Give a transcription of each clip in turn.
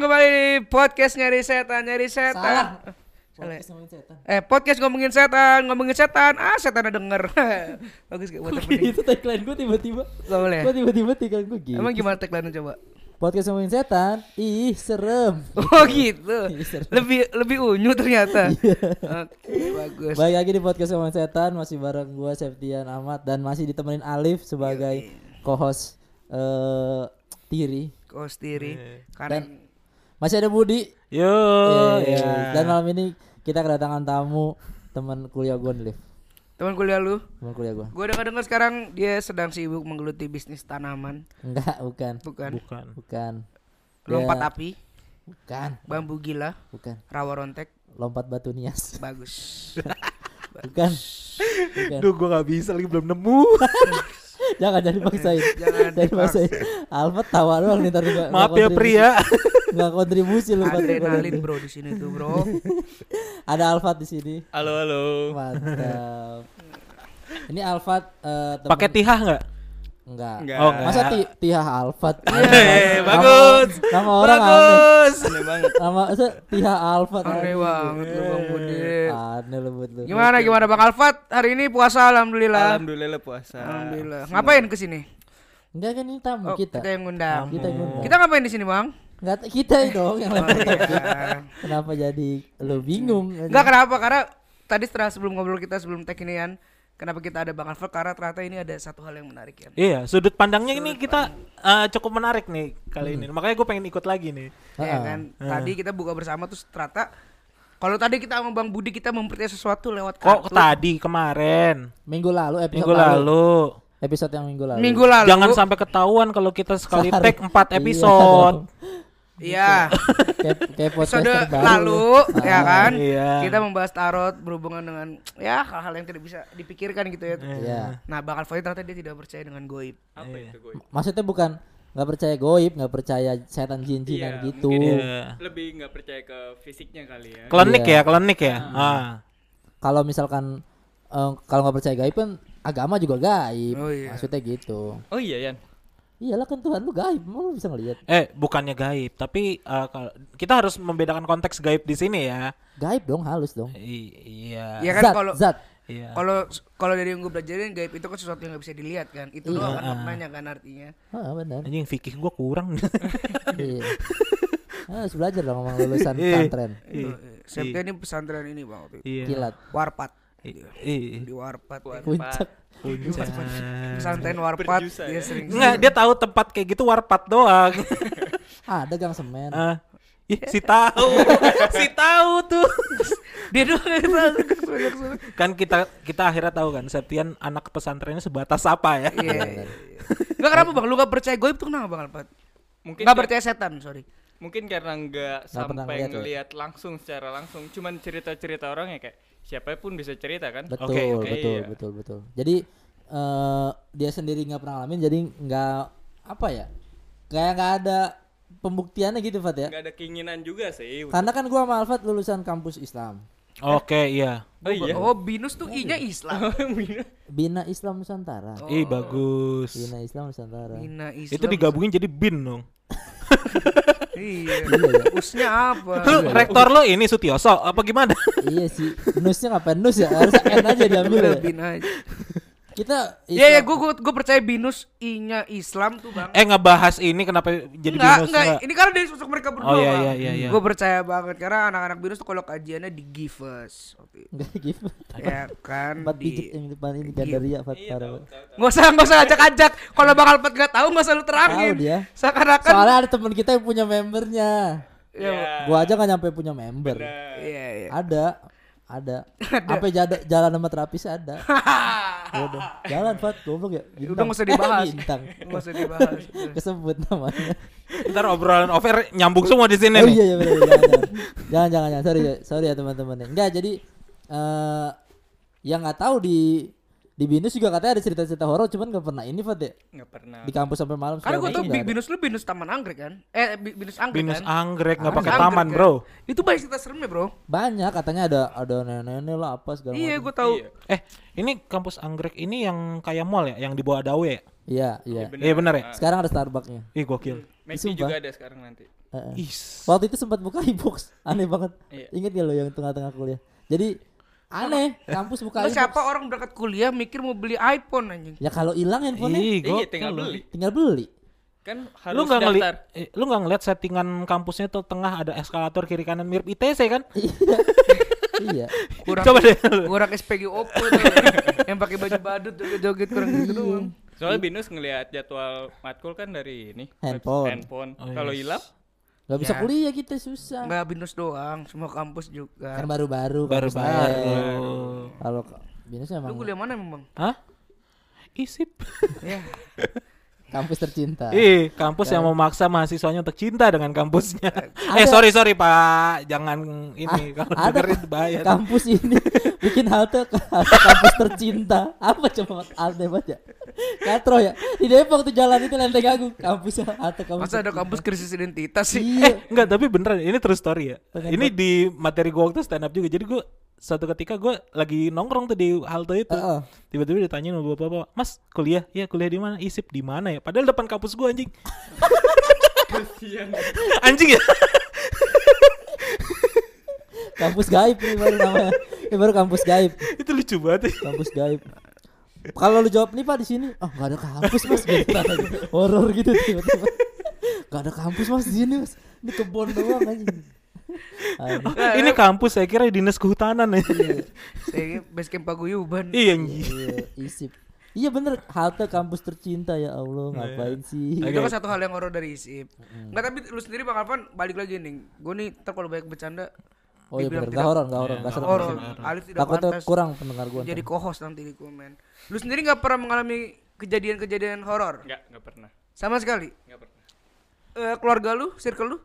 Datang kembali di podcast nyari setan, nyari setan. Salah. Podcast ngomongin setan. Eh, podcast ngomongin setan, ngomongin setan. Ah, setan ada denger. Bagus gak buat itu tagline gue tiba-tiba. Gak boleh. Gue tiba-tiba tagline gue gitu. Emang gimana tagline coba? Podcast ngomongin setan. Ih, serem. Oh gitu. Iya, seru. Lebih lebih unyu ternyata. Oke, bagus. Baik lagi di podcast ngomongin setan masih bareng gue Septian Ahmad dan masih ditemenin Alif sebagai co-host eh Tiri Kostiri. dan Karena masih ada Budi. Yo, Yeay. ya. Dan malam ini kita kedatangan tamu teman kuliah gue nih, teman kuliah lu, Teman kuliah gue. gue dengar dengar sekarang dia sedang sibuk menggeluti bisnis tanaman, Enggak, bukan. bukan? Bukan. Bukan. Lompat Dia- api, Bukan. bambu gila, Bukan. rawa rontek, Lompat batu nias. bagus. Bukan. Bukan. Duh, gua gak bisa lagi belum nemu. Jangan jadi paksain. Jangan Jadi paksain. Alfa tawa doang nih tadi. Maaf ya pria. Enggak kontribusi lu Adrenalin bro di sini tuh bro. Ada Alfat di sini. Halo, halo. Mantap. Ini Alfat eh temen- Pakai tihah nggak? Enggak. Enggak. Oh, Masa ti Tiha Alfat? Eh, Nama- bagus. Nama orang. Bagus. Aneh banget. Nama masa Tiha Alfat. Aneh banget lu bang Budi. Aneh lu buat lu. Gimana gimana bang Alfat hari ini puasa alhamdulillah. Alhamdulillah puasa. Alhamdulillah. Ngapain ke sini? Enggak kan ini tamu Oh, kita. kita yang ngundang. Kita yang ngundang. Kita ngapain di sini bang? Enggak kita dong yang Oh, lempar iya. Kenapa jadi lu bingung? Enggak kenapa karena tadi setelah sebelum ngobrol kita sebelum tag ini kan kenapa kita ada bang Alfat karena ternyata ini ada satu hal yang menarik ya. Iya, sudut pandangnya ini kita eh, cukup menarik nih kali ini. Makanya gue pengen ikut lagi nih. Ya Ah. kan tadi kita buka bersama terus ternyata kalau tadi kita sama Bang Budi kita mempercayai sesuatu lewat Kok kartu. tadi kemarin? Minggu lalu episode Minggu lalu. Episode yang minggu lalu. Minggu lalu. Jangan sampai ketahuan kalau kita sekali Sehari. tag 4 Iya episode. Iya. kayak kayak episode lalu lu. ya kan Iya. kita membahas tarot berhubungan dengan ya hal-hal yang tidak bisa dipikirkan gitu ya Iya. nah bakal Alfat ternyata dia tidak percaya dengan goib Apa itu gue? Maksudnya bukan nggak percaya goib, nggak percaya setan jin-jinan Iya, gitu. mungkin Iya. Lebih nggak percaya ke fisiknya kali ya. Klinik Iya. ya, klinik ya. Ah. Kalau misalkan eh, kalau nggak percaya gaib kan agama juga gaib. Oh, iya. Maksudnya gitu. Oh iya Yan. Iyalah kan Tuhan lu gaib, emang lu bisa ngelihat. Eh, bukannya gaib, tapi eh, kalau- kita harus membedakan konteks gaib di sini ya. Gaib dong, halus dong. I- iya. ya kan zat, kalau zat. Iya. kalau kalau dari yang gue pelajarin gaib itu kan sesuatu yang nggak bisa dilihat kan itu Iya. doang kan maknanya kan artinya Ah, benar. Anjing fikih gua kurang. iya. Ah, harus belajar dong ngomong lulusan Iya. pesantren. Iya. Septia ini pesantren ini bang. Iya. Kilat. warpat I- i- di warpat ya. Puncak. Puncak. pesantren warpat dia ya. sering Enggak, dia tahu tempat kayak gitu warpat doang. Ada gang semen. Ah, ih, si tahu. si tahu tuh. dia doang yang tahu. kan kita kita akhirnya tahu kan Septian anak pesantrennya sebatas apa ya. iya iya, iya. nggak kenapa bang lu gak percaya goib tuh kenapa bang Alfat Mungkin nggak kar- percaya setan sorry mungkin karena nggak Nggak sampai ngeliat ngelihat langsung secara langsung, cuman cerita-cerita orang ya kayak siapa pun bisa cerita kan. Betul, Oke, oke, betul, iya. betul, betul. Jadi eh dia sendiri nggak pernah ngalamin, jadi nggak apa ya? Kayak nggak ada pembuktiannya gitu, Fat ya. Nggak ada keinginan juga sih. Karena kan gua sama Alfat lulusan kampus Islam. Oke, iya. Oh iya. oh binus tuh i-nya Islam Bina Islam Nusantara. Ih, bagus. Bina Islam Nusantara. Bina Islam Itu digabungin jadi bin dong. iya Iya ya. usnya apa Lu rektor lo ini Sutioso apa gimana? iya sih. Nusnya ngapain nus ya? Harus N aja diambil ya. bin aja Kita Iya ya gue gue gue percaya binus i-nya Islam tuh bang eh ngebahas ini kenapa jadi enggak, binus enggak, enggak? ini karena dari sosok mereka berdua Oh, iya, iya, iya, iya. Gue percaya banget karena anak-anak binus tuh kalau kajiannya di Givers. Enggak gitu. Ya kan Empat di digit yang depan ini Gandaria Fat Iya. Nggak usah nggak usah ajak-ajak. Kalau Bang Alfat nggak tahu nggak usah lu terangin. Tahu dia. Seakan-akan Soalnya ada teman kita yang punya membernya. Iya. Gua aja nggak nyampe punya member. Iya iya. Ada, ada. Sampai jada- jalan sama terapis ada. Ya udah, jalan Fat, goblok ya. Bintang. Udah nggak usah dibahas. Bintang. Nggak usah dibahas. Kesebut namanya. Ntar obrolan over nyambung semua di sini Oh nih. iya iya benar jangan, jangan. jangan jangan jangan sorry ya sorry ya teman-teman. Enggak jadi eh yang nggak tahu di di binus juga katanya ada cerita-cerita horor cuman nggak pernah ini Fat ya Nggak pernah. di kampus sampai malam Karena gue ada. binus lu binus taman anggrek kan? Eh bi- binus anggrek Binus kan? anggrek nggak Binus pakai taman, kan? Bro. Itu banyak cerita seremnya bro. banyak katanya ada ada nenek-nenek lah apa segala Iya macam. gue tahu. Iya. Eh, ini kampus anggrek ini yang kayak mall ya, yang di bawah Dawe ya? Iya iya. Iya benar ya? Sekarang ada Starbucksnya. Ih, gokil. Messi juga ada sekarang nanti. Heeh. Is. Waktu itu sempat buka e-box, aneh banget. Iya. Ingat ya lo yang tengah-tengah kuliah. Jadi aneh, kampus buka Lu siapa orang berangkat kuliah mikir mau beli iPhone anjing? Ya kalau hilang handphonenya Ih, Iya, tinggal lu. beli. tinggal beli. Kan Lu harus nggak ngeli, daftar. eh, lu nggak ngeliat settingan kampusnya tuh tengah ada eskalator kiri kanan mirip ITC kan? iya. Kurang Coba deh. kurang SPG Oppo tuh. yang pakai baju badut joget-joget kurang gitu doang. Soalnya Binus ngelihat jadwal matkul kan dari ini Handphone. handphone. Oh, Kalau yes. Gak bisa Ya. kuliah kita susah. Enggak binus doang, semua kampus juga. Kan baru-baru kampus Baru-baru. Kalau ka- binus Lu emang kuliah mana memang? Hah? Isip. Ya. kampus tercinta. Ih, kampus yang memaksa mahasiswanya untuk cinta dengan kampusnya. eh, sorry sorry Pak, jangan ini kalau ada dengerin bahaya. tuh. kampus ini bikin halte halte kampus tercinta apa coba halte ya katro ya di Depok tuh jalan itu lenteng agung kampus halte kampus Masa ada kampus krisis identitas sih? iya Enggak, tapi beneran ini true story ya. Pengen Ini di materi gua waktu stand up juga. Jadi gua suatu ketika gua lagi nongkrong tuh di halte itu. Heeh. Tiba-tiba ditanyain sama bapak-bapak, "Mas, kuliah? Iya, kuliah di mana? Isip di mana ya?" Padahal depan kampus gua anjing. anjing ya? kampus gaib ini baru namanya ini baru kampus gaib itu lucu banget. ya. kampus gaib kalau lu jawab nih pak di sini oh nggak ada kampus mas gitu horor gitu tiba-tiba nggak ada kampus mas di sini mas ini kebun doang aja Aduh. ini kampus saya kira dinas kehutanan ya. Saya base camp paguyuban. iya anjing. iya isip iya bener halte kampus tercinta ya allah ngapain sih Itu kan satu hal yang horor dari ISIP. Enggak tapi lu sendiri Bang Alvan balik lagi nih. Gue nih ntar kalau banyak bercanda oh iya dibilang bener nggak horor nggak horor nggak serem horor. Alif tidak takutnya pantas kurang pendengar gua jadi co-host nanti di komen. Lu sendiri nggak pernah mengalami kejadian-kejadian horor enggak enggak pernah. sama sekali? Enggak pernah. Eh, keluarga lu, circle lu?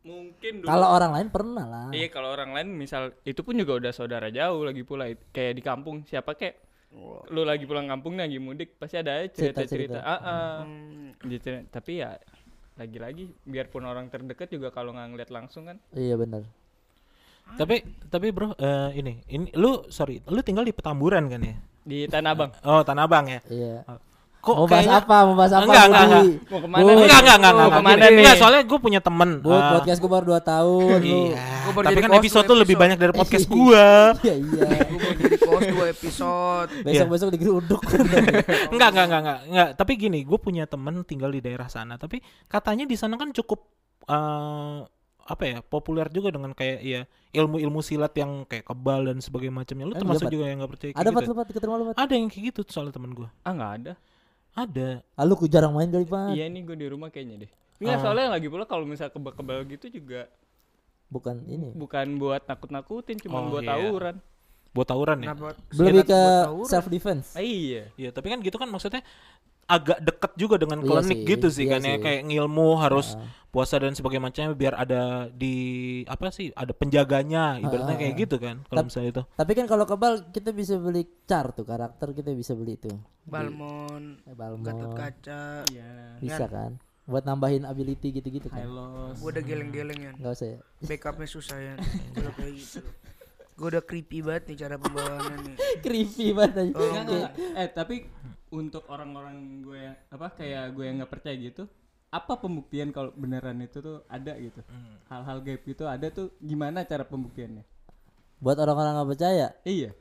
Mungkin dulu. kalau orang lain pernah lah Iya kalau orang lain misal itu pun juga udah saudara jauh lagi pula kayak di kampung siapa kayak lu lagi pulang kampung nih, lagi mudik pasti ada aja cerita cerita. Cerita-cerita. Ah, ah. Hmm. Gitu, tapi ya lagi-lagi biarpun orang terdekat juga kalau nggak ngeliat langsung kan iya bener Tapi tapi bro, eh, ini ini lu sorry, lu tinggal di Petamburan kan ya? di Tanah Abang. Oh, Tanah Abang ya. iya Kok mau bahas kayaknya- apa mau bahas apa Enggak, enggak, enggak. Mau ke mana Bud, nih? Enggak, enggak, enggak, Mau enggak. ke mana nih? Enggak, soalnya gue punya temen. Bud, eh, podcast gua baru 2 tahun Iya. Gua baru Tapi kan host episode tuh lebih banyak dari podcast gua. iya iya Gue mau jadi co-host dua episode. besok besok digeruduk enggak, enggak, enggak, enggak, enggak. Tapi gini, gue punya temen tinggal di daerah sana. Tapi katanya di sana kan cukup eh apa ya populer juga dengan kayak ya ilmu-ilmu silat yang kayak kebal dan sebagainya macamnya. Lu termasuk dapat. juga yang nggak percaya ada gitu. pat ya? rumah lu pat Ada yang kayak gitu soalnya temen gue. Ah nggak ada. Ada. ah, lu ku jarang main kali pat Iya ini gue di rumah kayaknya deh. Enggak Ah. soalnya lagi pula kalau misal kebal-kebal gitu juga bukan ini bukan buat nakut-nakutin cuma Oh, buat iya. tawuran. Buat tawuran ya. Kenapa? lebih silat ke buat self defense Ah, iya. Iya, tapi kan gitu kan maksudnya agak deket juga dengan Iya klinik sih, gitu sih iya kan ya sih. kayak ngilmu harus Ah. puasa dan sebagainya macamnya biar ada di apa sih ada penjaganya ibaratnya Ah, kayak ah. gitu kan kalau misalnya itu. tapi kan kalau kebal kita bisa beli car tuh karakter kita bisa beli tuh Balmon, Eh, Balmon Gatot kaca. Iya. bisa kan buat nambahin ability gitu-gitu kan. Gue udah geleng-geleng ya. nggak usah ya Backupnya susah ya. Kalau kayak gitu. Gue udah creepy banget nih cara pembawaannya nih. creepy banget aja. Oh, Enggak, enggak, enggak. Eh tapi untuk orang-orang gue yang apa kayak gue yang nggak percaya gitu, apa pembuktian kalau beneran itu tuh ada gitu? Hal-hal gaib itu ada tuh gimana cara pembuktiannya? buat orang-orang nggak percaya Iya.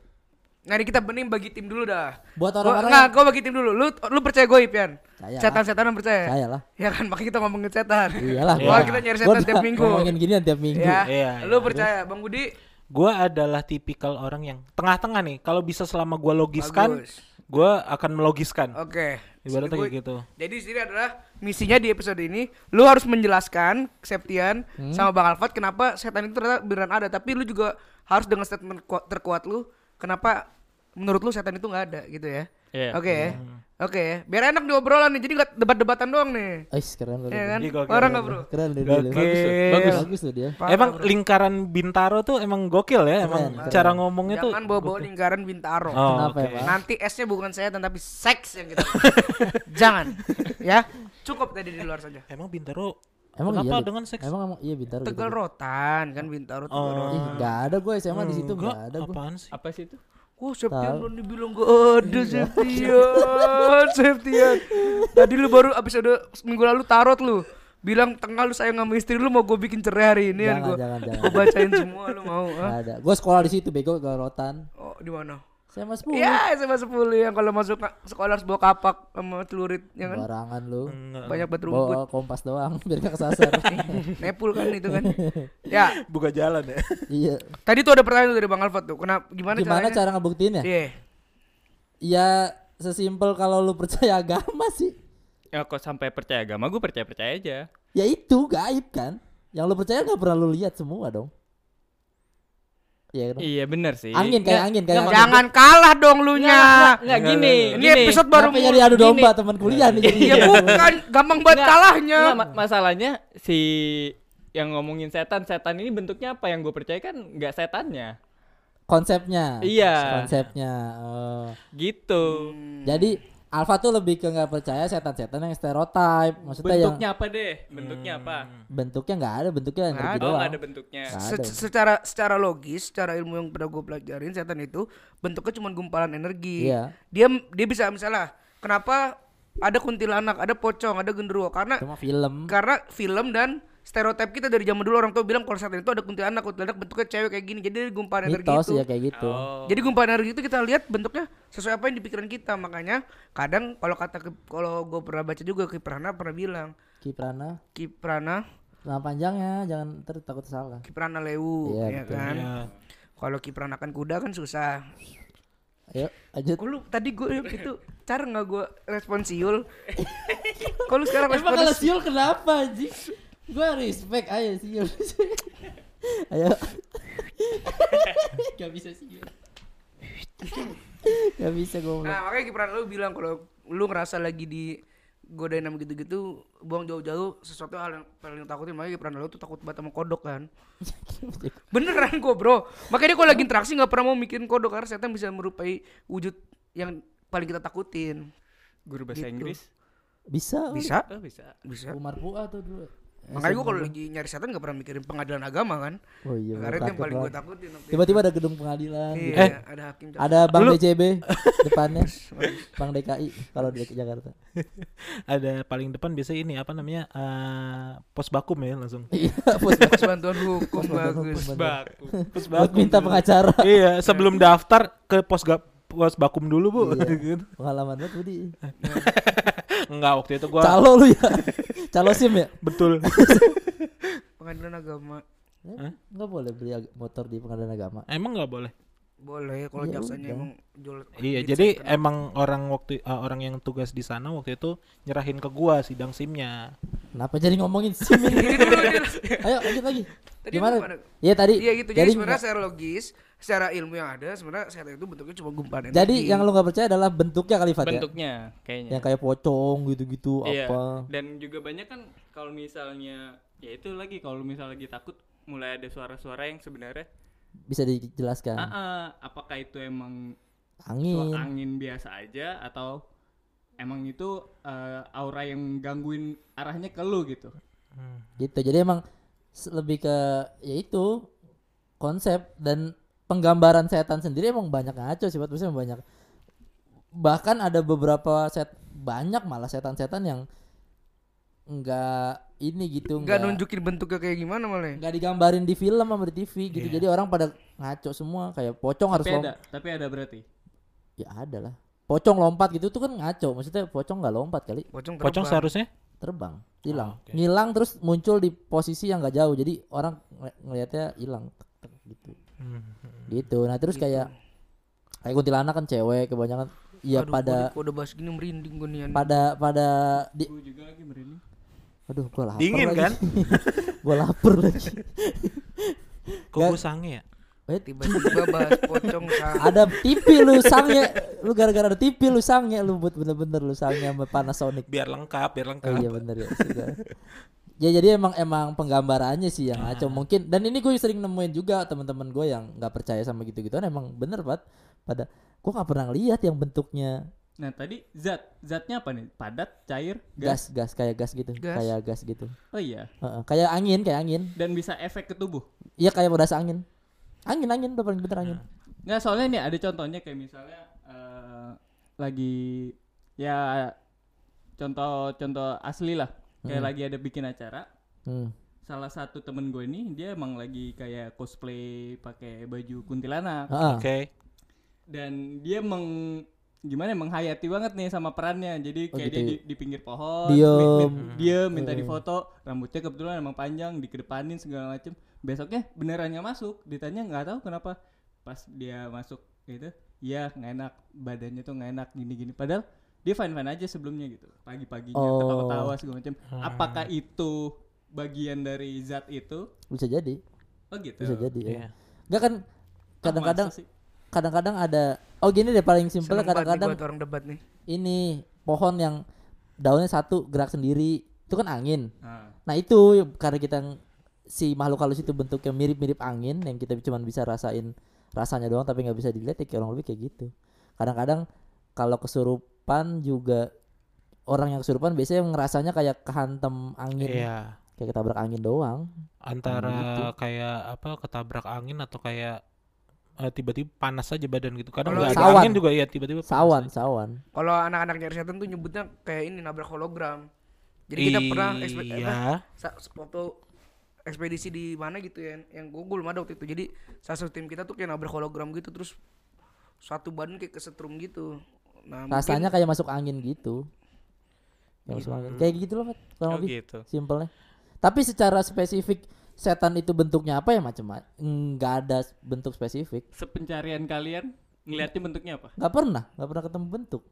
Nah, ini kita bening bagi tim dulu dah. buat orang-orang enggak, gue bagi tim dulu. Lu lu percaya gue Ipian? Setan-setanan percaya? saya lah Ya kan, makanya kita ngomongin setan. iyalah Wah, gua- kita nyari setan tiap minggu. ngomongin ginian tiap minggu Ya, Iya, lu iya. percaya, Bang Budi? Gua adalah tipikal orang yang tengah-tengah nih. Kalau bisa selama gua logiskan, gua akan melogiskan. Oke. Ibaratnya Sini kayak gitu. Jadi di sini adalah misinya di episode ini, lu harus menjelaskan Septian Hmm. sama Bang Alfat kenapa setan itu ternyata beneran ada, tapi lu juga harus dengan statement kuat- terkuat lu kenapa menurut lu setan itu nggak ada gitu ya. Iya. Oke. ya? Oke, ya. biar enak di obrolan nih. Jadi nggak debat-debatan doang nih. Ais keren keren Ya kan? Orang nggak bro? keren deh dia. bagus Bagus. bagus tuh dia Parah, emang bro. lingkaran Bintaro tuh emang gokil ya, emang Keren, cara ngomongnya tuh. Jangan bawa-bawa lingkaran bintaro. Oh, Kenapa oke. emang? Nanti S-nya bukan setan tapi seks yang kita. Jangan. Ya. Cukup tadi di luar saja. Emang Bintaro emang kenapa iya dengan seks? emang emang iya bintaro gitu. Tegal rotan kan bintaro tegal Oh. rotan. ih nggak ada gue SMA di situ Enggak, nggak ada gue apaan sih? Apa sih itu? Wah, Septian belum dibilang gak ada Septian, Septian. Tadi lu baru abis ada minggu lalu tarot lu. bilang tengah lu sayang sama istri lu mau gue bikin cerai hari ini kan Jangan, gue jangan, jangan. gue bacain semua lu mau ah? Nggak ada. Gue sekolah di situ bego ke rotan. oh di mana Saya mas 10. Iya SMA 10 yang kalau masuk sekolah harus bawa kapak sama celurit ya kan Barangan lu. banyak batu rumput Bawa kompas doang biar gak kesasar. nepul kan itu kan ya Buka jalan ya. iya. tadi tuh ada pertanyaan dari bang Alfat tuh kenapa gimana, Gimana caranya cara ngebuktiinnya? iya Ya sesimpel kalau lu percaya agama sih. Ya kok sampai percaya agama gue percaya percaya aja. Ya itu gaib kan. Yang lu percaya gak pernah lu lihat semua dong. Iya kan? Iya bener sih. Angin kayak angin kayak angin. jangan kalah dong lu nya Nggak gini. ini episode baru Kenapa jadi adu gini. domba teman kuliah nih jadi. ya bukan gampang banget Nggak, kalahnya masalahnya si yang ngomongin setan setan ini bentuknya apa yang gue percaya kan nggak setannya Konsepnya. Iya. Konsepnya. oh. gitu Jadi Alfa tuh lebih ke nggak percaya setan-setan yang stereotype. Maksudnya yang bentuknya apa deh bentuknya apa bentuknya nggak ada bentuknya Nggak ada. oh ada bentuknya Nggak Se- ada. secara secara logis, secara ilmu yang pernah gue pelajarin setan itu bentuknya cuma gumpalan energi. Iya. Dia dia bisa misalnya kenapa ada kuntilanak, ada pocong, ada genderuwo karena Cuma film. karena film dan stereotip kita dari zaman dulu orang tua bilang kalau setan itu ada kuntilanak, kuntilanak bentuknya cewek kayak gini. Jadi gumpalan energi itu. ya kayak gitu. oh Jadi gumpalan energi itu kita lihat bentuknya sesuai apa yang di pikiran kita. Makanya kadang kalau kata kalau gue pernah baca juga Kiprana pernah bilang Kiprana. Kiprana Nama panjangnya jangan ntar takut salah. Kiprana Lewu Iya, ya betul. kan. Iya. Kalau kipranakan kuda kan susah. Ayo lanjut. Kok lu tadi gue itu cara nggak gue respon siul? Kok lu sekarang Emang respon kalau siul kenapa Ji? Gue respect ayo siul. ayo. Gak bisa siul. Gak bisa gue Nah makanya kipran lu bilang kalau lu ngerasa lagi di godain sama gitu-gitu buang jauh-jauh sesuatu hal yang paling takutin makanya kipran lu tuh takut banget sama kodok kan beneran gue bro makanya dia kalau lagi interaksi nggak pernah mau mikirin kodok karena setan bisa merupai wujud yang paling kita takutin guru bahasa Gitu. Inggris bisa bisa. oh bisa bisa Umar Pua tuh dulu. Makanya gue kalau lagi nyari setan nggak pernah mikirin pengadilan agama kan Oh iya. karena itu yang paling gue takutin. Tiba-tiba ada gedung pengadilan. Iya, gitu. ada hakim Ada Bank Lu- DJB depannya. Bank DKI kalau di Jakarta. Ada paling depan biasa ini apa namanya? eh, pos bakum ya langsung. Iya, pos Pos bantuan hukum Pos bantuan bagus hukum. baku Pos buat minta pengacara. iya, sebelum daftar ke pos ga, pos bakum dulu, Bu. Iya. Gitu. Pengalaman banget Budi. Enggak, waktu itu gua Calo lu ya. Calo SIM ya? betul. pengadilan agama Eh, Nggak boleh beli motor di pengadilan agama. Emang nggak boleh. Boleh kalau Ya jaksanya emang jual Iya, jadi second. emang orang waktu eh, orang yang tugas di sana waktu itu nyerahin ke gua sidang SIM-nya. Kenapa jadi ngomongin SIM ini? Ayo lanjut lagi. Tadi Gimana? Iya tadi. Iya gitu. Jadi, Jadi, sebenarnya secara logis, secara ilmu yang ada, sebenarnya setan itu bentuknya cuma gumpalan jadi energi. yang lu nggak percaya adalah bentuknya kali Fat ya? bentuknya kayaknya Yang kayak pocong gitu-gitu Iya. apa. Dan juga banyak kan kalau misalnya ya itu lagi kalau misalnya lagi takut mulai ada suara-suara yang sebenarnya Bisa dijelaskan. ah, ah, apakah itu emang Angin. angin biasa aja atau emang itu eh, aura yang gangguin arahnya ke lu gitu. gitu jadi emang lebih ke ya itu konsep dan penggambaran setan sendiri emang banyak ngaco sih. Maksudnya banyak bahkan ada beberapa set banyak malah setan-setan yang enggak ini gitu nggak enggak nunjukin bentuknya kayak gimana malah. ya? enggak digambarin di film sama di TV gitu Iya. jadi orang pada ngaco semua kayak pocong harus Tapi lom- ada, tapi ada berarti. ya ada lah pocong lompat gitu tuh kan ngaco maksudnya pocong nggak lompat kali Pocong, Pocong terbang. seharusnya terbang hilang oke. ngilang terus muncul di posisi yang nggak jauh jadi orang ngel- ngelihatnya hilang Tek, tek, gitu Hmm. gitu nah terus kayak kayak kuntilanak kan cewek kebanyakan iya Aduh, pada udah bahas gini merinding gue nih. pada pada di Gue juga lagi merinding. Aduh gua lapar Dingin lagi. kan? gua lapar lagi. Kok gua sange ya? Wait, Tiba-tiba bahas pocong sama ada TV lu sange lu gara-gara ada TV lu sange lu buat bener-bener lu sange sama Panasonic. Biar lengkap, biar oh lengkap. iya bener ya sudah. Ya jadi emang emang penggambarannya sih yang ngaco. Mungkin dan ini gue sering nemuin juga teman-teman gue yang nggak percaya sama gitu-gituan. Emang bener pat. Pada gue nggak pernah lihat yang bentuknya Nah tadi zat zatnya apa nih? Padat, cair, gas gas kayak gas gitu Gas. kayak gas gitu Oh iya. Heeh, kayak angin kayak angin Dan bisa efek ke tubuh. iya kayak berasa angin angin angin udah paling bener angin Nggak soalnya nih ada contohnya kayak misalnya eh, lagi ya contoh contoh asli lah kayak lagi ada bikin acara Hmm. salah satu temen gue ini dia emang lagi kayak cosplay pakai baju kuntilanak Ah, ah. Oke. dan dia meng gimana ya, menghayati banget nih sama perannya jadi Oh, kayak gitu. dia di, di pinggir pohon Diem. mi- diem minta difoto rambutnya kebetulan emang panjang dikedepanin segala macem besoknya beneran nggak masuk ditanya nggak tahu kenapa pas dia masuk gitu ya nggak enak badannya tuh nggak enak gini-gini padahal dia fine fine aja sebelumnya gitu pagi-paginya Oh. ketawa-tawa segala macem apakah itu bagian dari zat itu Bisa jadi. oh gitu Bisa jadi. Ya. Enggak kan Ah, kadang-kadang? Kadang-kadang ada oh gini deh paling simpel kadang-kadang buat orang debat nih. ini pohon yang daunnya satu gerak sendiri itu kan angin. Ah. Nah itu karena kita si makhluk halus itu bentuknya mirip-mirip angin yang kita cuma bisa rasain rasanya doang tapi nggak bisa dilihat ya kayak orang lebih kayak gitu. Kadang-kadang kalau kesurupan juga orang yang kesurupan biasanya ngerasanya kayak kehantem angin, Iya. kayak ketabrak angin doang. Antara gitu. kayak apa ketabrak angin atau kayak eh, tiba-tiba panas aja badan gitu. Kadang nggak ada sawan. angin juga ya tiba-tiba Sawan, aja. sawan. Kalau anak-anak nyari setan tuh nyebutnya kayak ini nabrak hologram. Jadi kita pernah Iya. sa- waktu ekspedisi di mana gitu ya yang belum ada waktu itu jadi salah satu tim kita tuh kayak nabrak hologram gitu terus satu badan kayak kesetrum gitu nah Rasanya mungkin kayak masuk angin gitu. Kayak masuk angin. Kayak gitu loh, Mat, kurang Oh lebih. gitu. Simpelnya. Tapi secara spesifik setan itu bentuknya apa ya macam-macam. Enggak ada bentuk spesifik. sepencarian kalian ngeliatnya bentuknya apa Nggak pernah, nggak pernah ketemu bentuk.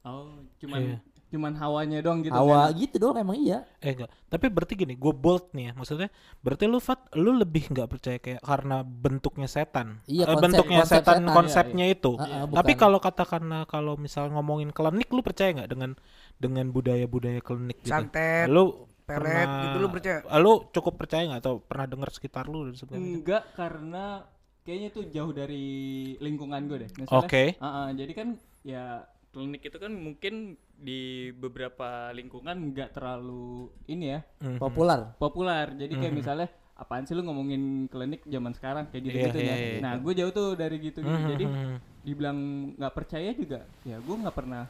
Oh, cuman Iya. cuman hawanya doang gitu. Hawa kan? gitu doang emang iya. Eh enggak. Tapi berarti gini, gue bold nih ya. Maksudnya berarti lu Fat, lu lebih nggak percaya kayak karena bentuknya setan. Iya, Eh, konsep- bentuknya konsep setan, setan. konsepnya itu. Ah, ah, Tapi kalau katakanlah kalau misal ngomongin klinik lu percaya nggak dengan dengan budaya-budaya klinik gitu? santet Lu pelet pernah- gitu lu percaya Lu cukup percaya nggak atau pernah dengar sekitar lu dan sebagainya? Enggak karena kayaknya itu jauh dari lingkungan gue deh. Misalnya, Oke. ah, ah, jadi kan ya klinik itu kan mungkin di beberapa lingkungan nggak terlalu ini ya Mhm. Populer. populer. Jadi kayak misalnya apaan sih lu ngomongin klinik zaman sekarang kayak gitu gitu Iya, ya. iya, iya. Nah, gue jauh tuh dari gitu gitu. Jadi Mhm. dibilang nggak percaya juga ya gue nggak pernah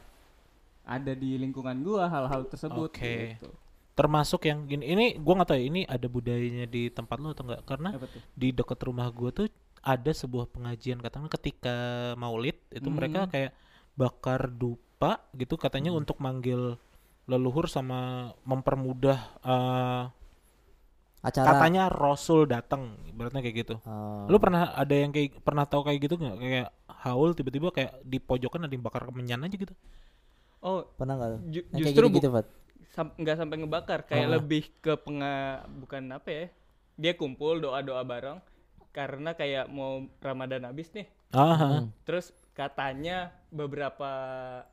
ada di lingkungan gua hal-hal tersebut Oke. gitu. Termasuk yang gini ini gua nggak tahu ya ini ada budayanya di tempat lu atau enggak karena di dekat rumah gua tuh ada sebuah pengajian katanya ketika maulid itu mereka Hmm. kayak bakar dupa gitu katanya untuk manggil leluhur sama mempermudah eh, Acara. katanya rasul datang ibaratnya kayak gitu Oh. lu pernah ada yang kayak pernah tahu kayak gitu nggak kayak haul tiba-tiba kayak di pojokan ada yang bakar kemenyan aja gitu Oh, pernah nggak? lu? ju- kayak justru gitu-gitu, bu- Fat. Sam- nggak sampai ngebakar, kayak Oh. lebih ke penga bukan apa ya? Dia kumpul doa-doa bareng karena kayak mau Ramadan habis nih. ah Terus katanya beberapa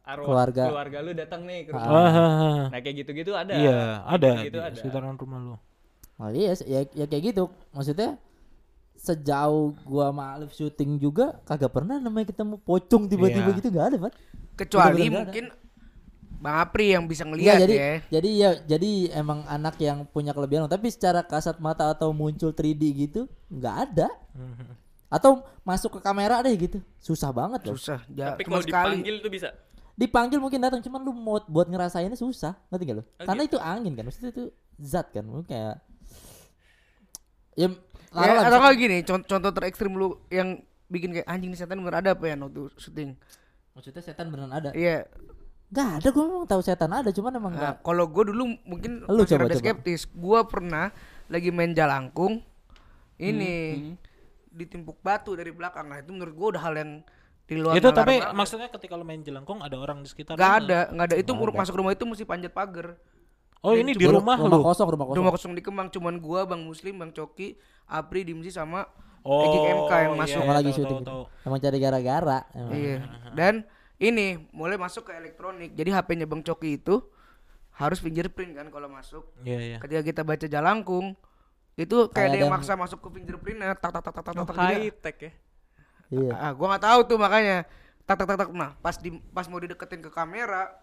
arwah Keluarga. keluarga, lu datang nih ke rumah. ah Nah, kayak gitu-gitu ada. iya ada Gitu di ada. sekitaran rumah lu Oh iya, ya, ya kayak gitu. Maksudnya sejauh gua sama Alif syuting juga kagak pernah namanya ketemu pocong tiba-tiba Iya. gitu nggak ada, Fat. kecuali ada. Bang Apri yang bisa ngelihat jadi ya. jadi ya jadi emang anak yang punya kelebihan. Tapi secara kasat mata atau muncul 3D gitu nggak ada. Atau masuk ke kamera deh gitu. Susah banget loh. Susah. Ja, Tapi kalau sekali. dipanggil tuh bisa. dipanggil mungkin datang cuman lu mau buat ngerasainnya susah. Ngerti gak lo Oh, karena gitu. itu angin kan maksudnya itu zat kan. Mungkin kayak ya Ya, atau nggak gini contoh, contoh terekstrim lu yang bikin kayak anjing nih setan bener ada apa ya? Waktu syuting. Maksudnya setan beneran ada? Iya nggak ada gue memang tahu setan ada cuman emang Nah, nggak kalau gue dulu mungkin Lu masih coba, rada coba. skeptis. Gue pernah lagi main jalangkung, ini Hmm, ditimpuk batu dari belakang. Nah itu menurut gue udah hal yang di luar itu tapi banget. maksudnya ketika lu main jelangkung ada orang di sekitar Nggak lu ada, nggak ada. Itu ada. masuk rumah itu mesti panjat pagar. oh ini di rumah, rumah lu kosong rumah kosong Rumah kosong di Kemang, cuman gua, Bang Muslim, Bang Coki, Apri, Dimsi sama oh Ejik MK yang iya, masuk. Sama lagi syuting emang cari gara-gara emang. Iya. Dan ini mulai masuk ke elektronik. Jadi HP-nya Bang Coki itu harus fingerprint kan kalau masuk. iya iya Ketika kita baca jalangkung itu kayak, Kayak ada yang ada- maksa masuk ke fingerprintnya tak tak tak tak tak tak, Oh, tak high tech ya. iya Ah, gua nggak tahu tuh makanya. Tak tak tak tak. Nah, pas di pas mau dideketin ke kamera,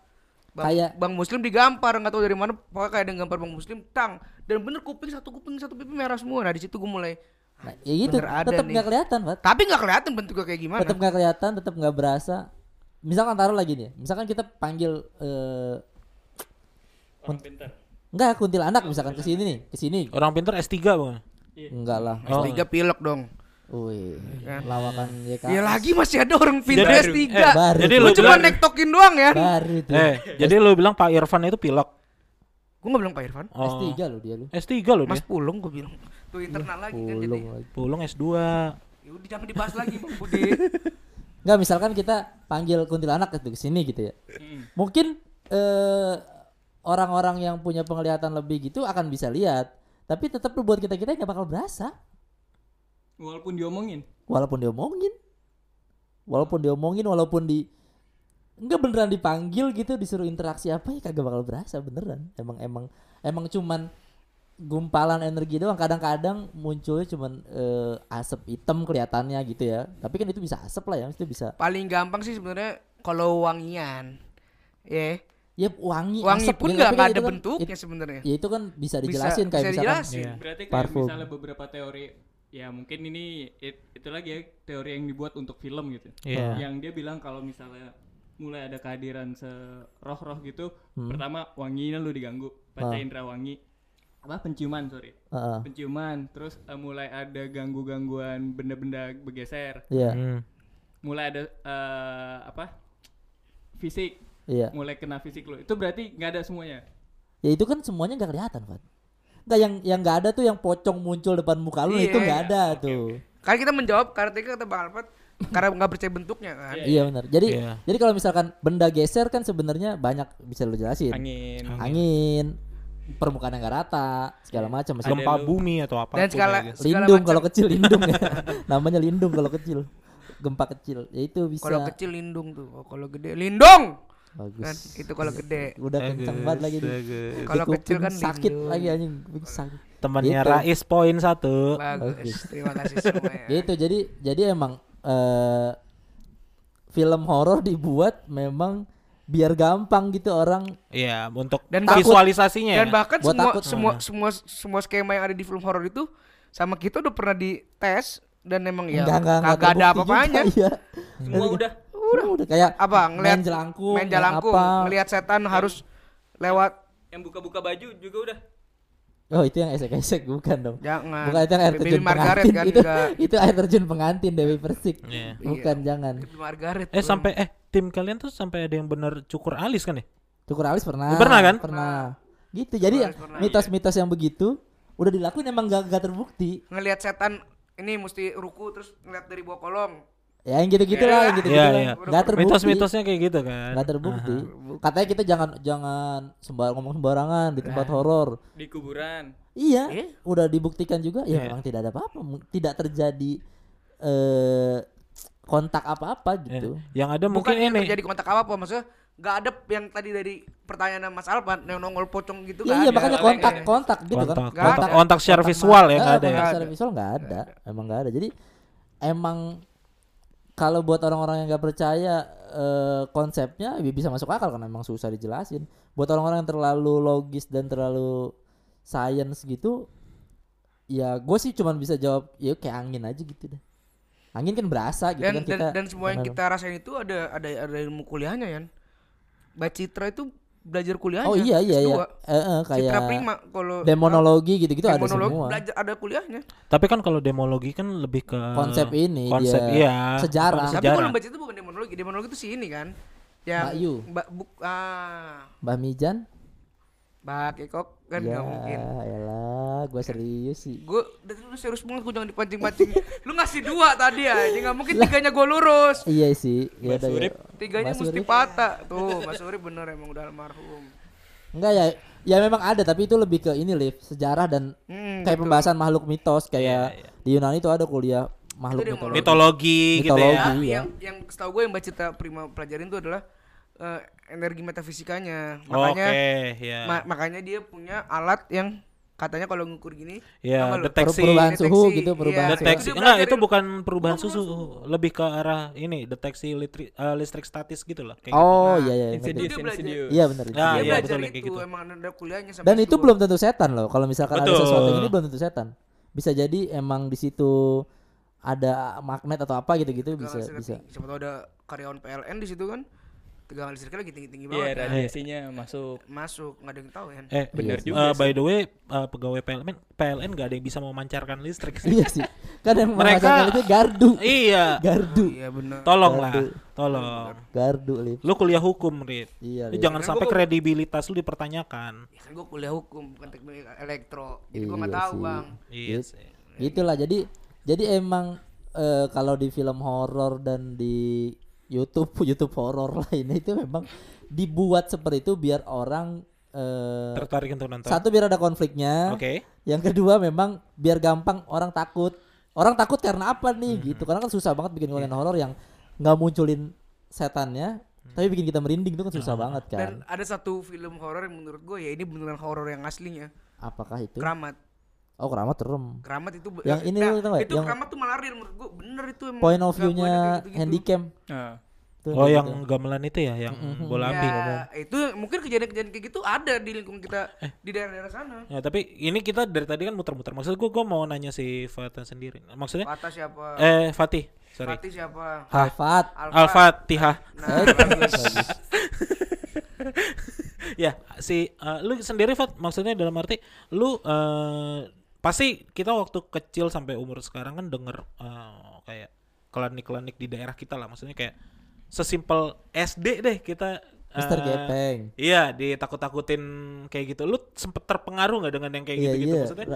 Bang, Kayak- Bang Muslim digampar nggak tahu dari mana pokoknya kayak ada yang gampar Bang Muslim tang dan bener kuping satu kuping satu pipi merah semua. Nah, di situ gua mulai nah, ya gitu tetap nggak kelihatan Pat. tapi nggak kelihatan bentuknya kayak gimana. tetap nggak kelihatan tetap nggak berasa misalkan taruh lagi nih misalkan kita panggil eh Orang pintar. Enggak kuntilanak misalkan ke sini nih, ke sini. Orang pintar S3 bukan? Enggak lah. Oh. S3 pilek dong. Wih, Kan. lawakan YK. Ya lagi masih ada orang pintar Jadi- S3. eh, baru jadi lu cuma nektokin doang ya. Baru tuh. Eh, jadi lu bilang Pak Irfan itu pilek. Gue gak bilang Pak Irfan. Oh. S3 lo dia lu. S3 loh Mas dia. Pulung gue bilang. Tuh internal lagi kan jadi. Pulung S2. Ya udah jangan dibahas lagi Bang Budi. Enggak misalkan kita panggil kuntilanak itu ke sini gitu ya. Mungkin eh orang-orang yang punya penglihatan lebih gitu akan bisa lihat. Tapi tetap buat kita-kita nggak bakal berasa. Walaupun diomongin. Walaupun diomongin. Walaupun diomongin, walaupun di Enggak beneran dipanggil gitu disuruh interaksi apa ya kagak bakal berasa beneran. Emang emang emang cuman gumpalan energi doang kadang-kadang munculnya cuman eh, asap hitam kelihatannya gitu ya. Tapi kan itu bisa asap lah ya, itu bisa Paling gampang sih sebenarnya kalau wangian. Ya. ya wangi Wangi asap pun gitu, nggak kan ada kan- sebenarnya. ya itu kan bisa Bisa- dijelasin kayak bisa misalkan dijelasin. Iya. Berarti kayak Parfum. misalnya beberapa teori ya mungkin ini it- itu lagi ya teori yang dibuat untuk film gitu. Iya. Yang dia bilang kalau misalnya mulai ada kehadiran seroh-roh gitu, Hmm. pertama wanginya lu diganggu, panca Ah. indera wangi. Apa penciuman, sorry. Heeh. Penciuman, terus eh, mulai ada ganggu-gangguan benda-benda bergeser. Iya, Hmm. Mulai ada eh, apa? Fisik, iya. mulai kena fisik lu. Itu berarti nggak ada semuanya. Ya itu kan semuanya nggak kelihatan, Pak. Enggak yang yang nggak ada tuh yang pocong muncul depan muka lu Iya, itu nggak iya. ada tuh. Kan kita menjawab karena kata Bang Alfred karena nggak percaya bentuknya kan. Iya benar. Jadi Iya. jadi kalau misalkan benda geser kan sebenarnya banyak bisa lu jelasin. Angin. Angin, permukaan yang nggak rata, segala macam masih Gempa bumi atau apa Dan segala, segala lindung macam. kalau kecil lindung ya. Namanya lindung kalau kecil. Gempa kecil. Ya itu bisa. Kalau kecil lindung tuh, Oh, kalau gede lindung. Bagus. Kan itu kalau gede. Udah kencang banget lagi nih. Kalau Di kecil kan sakit lindung. lagi anjing, sakit. Temannya Gitu. Rais poin satu. Bagus. Terima kasih semua ya. Gitu. Jadi jadi emang eh film horor dibuat memang biar gampang gitu orang Iya, untuk Dan visualisasinya Dan ya. bahkan Gua semua takut. semua semua semua skema yang ada di film horor itu sama kita udah pernah dites dan emang ya enggak enggak enggak kagak ada apa-apanya. Iya. Semua udah Udah, udah kayak Apa ngelihat main jelangkung, main jelangkung, ngelihat setan harus lewat yang buka-buka baju juga udah. Oh itu yang esek-esek bukan dong. jangan. Bukan itu yang air Baby terjun Margaret pengantin kan itu, enggak. itu air terjun pengantin Dewi Persik. Iya. Bukan jangan. Baby Margaret. Eh sampai eh tim kalian tuh sampai ada yang bener cukur alis kan ya? Cukur alis pernah. Pernah kan? Pernah. Gitu. Jadi ya, mitos-mitos yang begitu udah dilakuin emang gak, gak terbukti. ngelihat setan ini mesti ruku terus ngeliat dari bawah kolong. Ya yang gitu-gitu lah, yang gitu-gitu Iya, lah. iya. Gak terbukti. Mitos-mitosnya kayak gitu kan. Gak terbukti. Katanya kita jangan jangan sembar ngomong sembarangan di tempat horor. Di kuburan. Iya, Iya. udah dibuktikan juga ya Iya. memang tidak ada apa-apa, tidak terjadi eh kontak apa-apa Eh, gitu. yang ada Bukan mungkin yang ini. terjadi kontak apa apa maksudnya nggak ada yang tadi dari pertanyaan Mas Alpan yang nongol pocong gitu Iya, nggak iya ada. makanya Nggak ada. kontak-kontak gitu kan. Kontak, Nggak kontak, ada. kontak secara Kontak visual ya nggak ada ya. kontak Nggak secara ada. visual nggak ada, emang nggak ada. Jadi emang kalau buat orang-orang yang nggak percaya eh, konsepnya ya bisa masuk akal karena emang susah dijelasin. Buat orang-orang yang terlalu logis dan terlalu science gitu, ya gue sih cuman bisa jawab ya kayak angin aja gitu deh. Angin kan berasa gitu dan, kan dan, kita. dan semua yang kita rasain itu ada ada ada ilmu kuliahnya ya. Mbak Citra itu belajar kuliahnya. Oh iya iya iya. S2. Eh, eh, kayak Citra Prima kalau demonologi gitu-gitu ada demonologi semua. belajar ada kuliahnya. Tapi kan kalau demologi kan lebih ke Konsep ini konsep dia iya. sejarah. Konsep Tapi kalau Sejarah. Mbak Citra bukan demonologi, demonologi itu si ini kan. Yang Mbak Yu. Mbak Buk ah Mbak Mijan Mbak Kekok kan nggak ya, mungkin. Yalah, gue serius sih. Gue dari dulu serius banget gue jangan dipancing-pancing. lu ngasih dua tadi ya, nggak mungkin tiganya gue lurus. Iya sih. Ya udah, ya. Surip. Tiganya Mas mesti Urip. patah. Tuh, Mas Urip bener emang udah almarhum. Enggak ya. Ya memang ada tapi itu lebih ke ini Liv, sejarah dan Hmm, kayak gitu. pembahasan makhluk mitos kayak Iya, di Yunani itu ada kuliah makhluk dia mitologi. mitologi, gitu Mitologi. ya. Tapi Iya. yang yang setahu gue yang baca Citra Prima pelajarin itu adalah eh, energi metafisikanya. Oke, Makanya ya. ma- makanya dia punya alat yang katanya kalau ngukur gini Ya, lu? deteksi. perubahan suhu Deteksi, gitu, perubahan iya. suhu. deteksi Dia enggak belajarin- itu bukan perubahan susu lebih ke arah ini deteksi litri- eh, listrik statis gitu loh kayak Oh Nah, iya iya. Insidious, belajar. insidious. Iya benar. Dia iya, belajar betul, itu kayak gitu. emang ada kuliahnya sampai Dan itu S2. belum tentu setan loh. Kalau misalkan ada sesuatu ini belum tentu setan. Bisa jadi emang di situ ada magnet atau apa gitu-gitu bisa bisa. Siapa tahu ada karyawan PLN di situ kan. Tegangan listriknya lagi tinggi-tinggi Iya, banget kan. radiasinya masuk. masuk nggak ada yang tahu kan Eh, Bener Iya juga eh, sih. by the way, eh, pegawai PLN PLN nggak ada yang bisa memancarkan listrik sih. iya sih kan yang Mereka- itu gardu iya. gardu iya bener Tolong lah, Gardu. tolong. gardu lip Lu kuliah hukum, Rit. iya Lu Lip. jangan Kan sampai gua- kredibilitas lu dipertanyakan. ya kan gue kuliah hukum bukan teknik elektro jadi Iya nggak tahu sih. bang Iya Gitu. sih. Itulah jadi jadi emang eh, kalau di film horor dan di YouTube YouTube horor lainnya itu memang dibuat seperti itu biar orang eh, Tertarik untuk nonton. satu biar ada konfliknya. Oke. Yang kedua memang biar gampang orang takut. Orang takut karena apa nih Hmm. gitu. Karena kan susah banget bikin konten horor yang nggak munculin setannya tapi bikin kita merinding itu kan susah banget kan. dan ada satu film horor yang menurut gue ya ini beneran horor yang aslinya Apakah itu? keramat Oh, keramat serem. keramat itu Yang ini lu tau nggak? itu Yang keramat tuh malah real menurut gue bener itu emang Point of view-nya kayak gitu-gitu. handycam. Nah, Tuh, Oh, yang gitu. gamelan itu ya, yang bola ambing. ya itu mungkin kejadian-kejadian kayak gitu ada di lingkungan kita Eh. di daerah-daerah sana Ya, tapi ini kita dari tadi kan muter-muter. Maksud gua gua mau nanya si Fatah sendiri. Maksudnya Fatah siapa eh Fatih, sorry. Fatih siapa Hafat. Al-Fatihah. nah ya, si eh, lu sendiri Fat, maksudnya dalam arti lu eh pasti kita waktu kecil sampai umur sekarang kan denger eh, kayak klinik-klinik di daerah kita lah, maksudnya kayak sesimpel SD deh kita Mister eh, Gepeng. Iya, ditakut-takutin kayak gitu. Lu sempet terpengaruh nggak dengan yang kayak Iya gitu-gitu iya. maksudnya?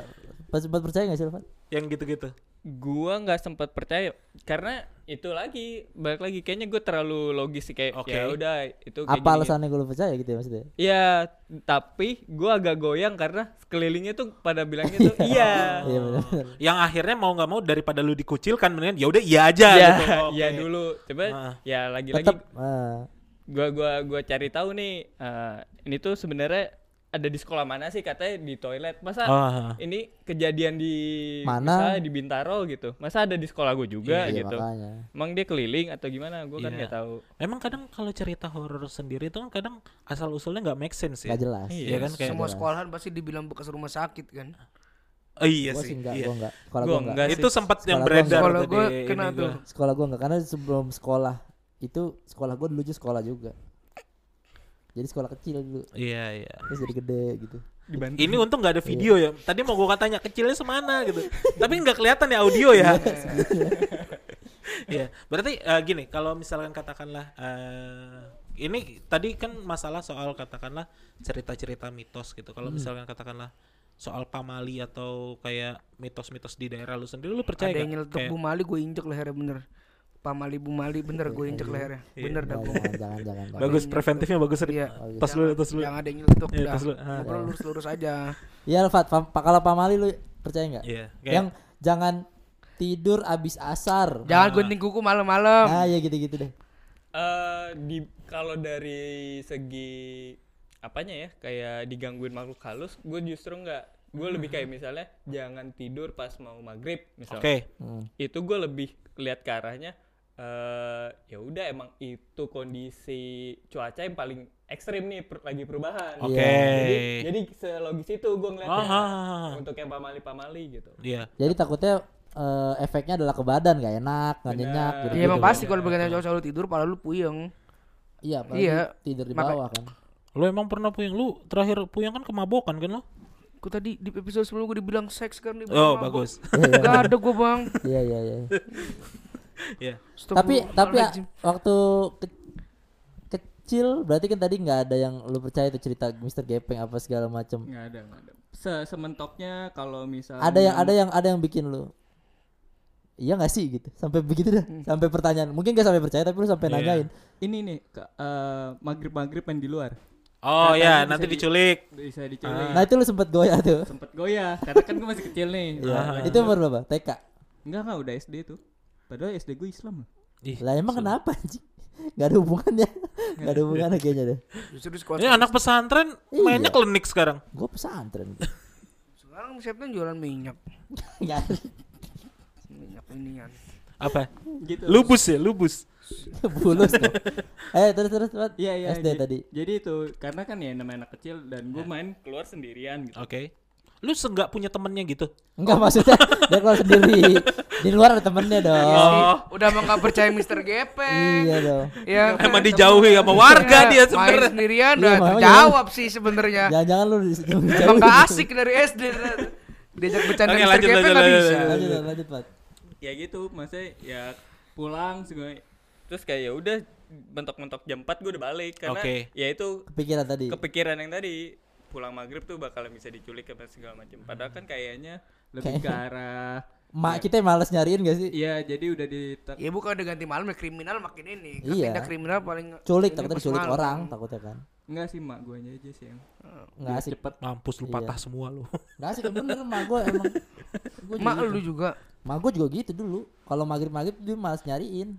Pas sempat percaya gak sih Hafat? Yang gitu-gitu. gua nggak sempat percaya karena itu lagi balik lagi kayaknya gue terlalu logis sih kayak Oke. ya udah itu kayak Apa alasannya gue percaya gitu ya maksudnya? Ya, tapi gua agak goyang karena sekelilingnya tuh pada bilangnya tuh iya. Iya benar. Yang akhirnya mau nggak mau daripada lu dikucilkan mendingan ya udah iya aja Iya, gitu. Iya dulu. Coba Ah. ya lagi-lagi Tetap ah, gua gua gua cari tahu nih eh, ini tuh sebenarnya ada di sekolah mana sih katanya di toilet. Masa Ah. ini kejadian di Mana? misalnya di Bintaro gitu. Masa ada di sekolah gue juga iya gitu. makanya. Emang dia keliling atau gimana? Gue kan Iya. nggak tahu. Memang kadang kalau cerita horor sendiri itu kan kadang asal usulnya nggak make sense ya. Gak jelas. Iya kan kayak semua sekolahan pasti dibilang bekas rumah sakit kan Oh, iya Gua sih. sih enggak, iya. gua enggak. Sekolah Gua gua enggak. enggak. Itu sempat yang beredar Sekolah gua kena tuh. Sekolah gua enggak karena sebelum sekolah itu sekolah gua dulu juga sekolah juga. Jadi sekolah kecil dulu. Iya, iya. Terus jadi gede gitu. Dibantu. Ini untung nggak ada video ya. Tadi mau gua katanya kecilnya semana gitu. Tapi nggak kelihatan ya audio ya. Iya. Berarti eh, gini, kalau misalkan katakanlah eh ini tadi kan masalah soal katakanlah cerita-cerita mitos gitu. Kalau misalkan katakanlah soal pamali atau kayak mitos-mitos di daerah lu sendiri lu percaya ada nggak? yang nyeletuk Kayak- Bu Mali gue injek lehernya bener Pamali Bu Mali bener gue injek lehernya bener dah gue jangan, jangan, jangan, jangan. bagus preventifnya bagus. Iya. tos lu tos lu yang ada Iya, dah. Ah. ngobrol lurus-lurus aja Iya, Fat. Pam- pa- kalau pamali lu percaya nggak? iya Yang jangan tidur abis asar. jangan gunting kuku malam-malam Ah, ya gitu-gitu deh. Eh di kalau dari segi apanya ya kayak digangguin makhluk halus, gue justru nggak. Gue lebih kayak misalnya jangan tidur pas mau maghrib misalnya. oke Hmm. Itu gue lebih lihat ke arahnya. Eh ya udah emang itu kondisi cuaca yang paling ekstrim nih per- lagi perubahan. oke Jadi, jadi selogis itu gue ngeliatnya Ah, ah, ah. untuk yang pamali-pamali gitu. iya Jadi takutnya eh, efeknya adalah ke badan gak enak, gak nyenyak gitu. Iya emang pasti kalau bagian cowok selalu tidur pala lu puyeng Iya, Iya. tidur di Maka- bawah kan. lu emang pernah puyeng lu terakhir puyeng kan kemabokan kan lu Gue tadi di episode sebelum gue dibilang seks kan oh bagus Gak ada gue bang Iya, iya, iya. Iya. tapi tapi ya, waktu ke- kecil berarti kan tadi nggak ada yang lu percaya itu cerita Mr. Gepeng apa segala macam. Nggak ada, nggak ada. Se sementoknya kalau misalnya Ada yang ada yang ada yang bikin lu Iya gak sih gitu Sampai begitu dah Sampai pertanyaan Mungkin gak sampai percaya Tapi lu sampai Iya. nanyain ini nih ke maghrib maghrib yang di luar Oh Katanya ya, bisa nanti di- diculik. bisa diculik Nah itu lu sempet goyah tuh sempet goyah karena kan gue masih kecil nih Iya. Ah. Itu umur berapa? TK enggak enggak udah SD tuh padahal SD gue Islam loh. Ih, Lah emang kenapa anjing? Gak ada hubungannya. Gak ada hubungannya kayaknya deh. Justru di sekolah Ini anak pesantren mainnya Iya. klinik sekarang. Gue pesantren. Sekarang siapa jualan minyak? Minyak inian. Apa? gitu. Lubus ya, lubus. Bulus kok Eh terus terus Wat. Iya iya. SD tadi. Jadi itu karena kan ya namanya anak kecil dan gue main keluar sendirian gitu. Oke. Lu seenggak punya temennya gitu. Enggak maksudnya dia kalau sendiri di luar ada temennya dong. Iya sih, udah emang gak percaya Mister Gepeng. Iya dong. Ya, Emang dijauhi sama warga Iya, dia main sebenarnya. sendirian Iya, udah makanya. terjawab sih sebenarnya. Jangan-jangan lu di situ. Emang gak asik dari SD. Diajak bercanda Oke, Mister lanjut, Gepeng lanjut, gak lanjut, bisa. lanjut. Lanjut, lanjut, Pat. ya gitu maksudnya ya pulang segala terus kayak ya udah mentok-mentok jam 4 gue udah balik karena Oke. ya itu Kepikiran tadi. kepikiran yang tadi pulang maghrib tuh bakalan bisa diculik apa segala macam padahal kan kayaknya lebih ke arah Mak kita males nyariin gak sih? iya jadi udah di Ya bukan udah ganti malam ya kriminal makin ini. Kan Iya. tindak kriminal paling Culik takutnya diculik malam. orang takutnya kan. enggak sih mak gue aja sih yang Enggak asik. cepet Mampus lu Iya. patah semua lu. Enggak asik bener mak gue emang. Gua juga Mak gitu. lu juga. Mak gue juga gitu dulu. Kalau maghrib-maghrib dia malas nyariin.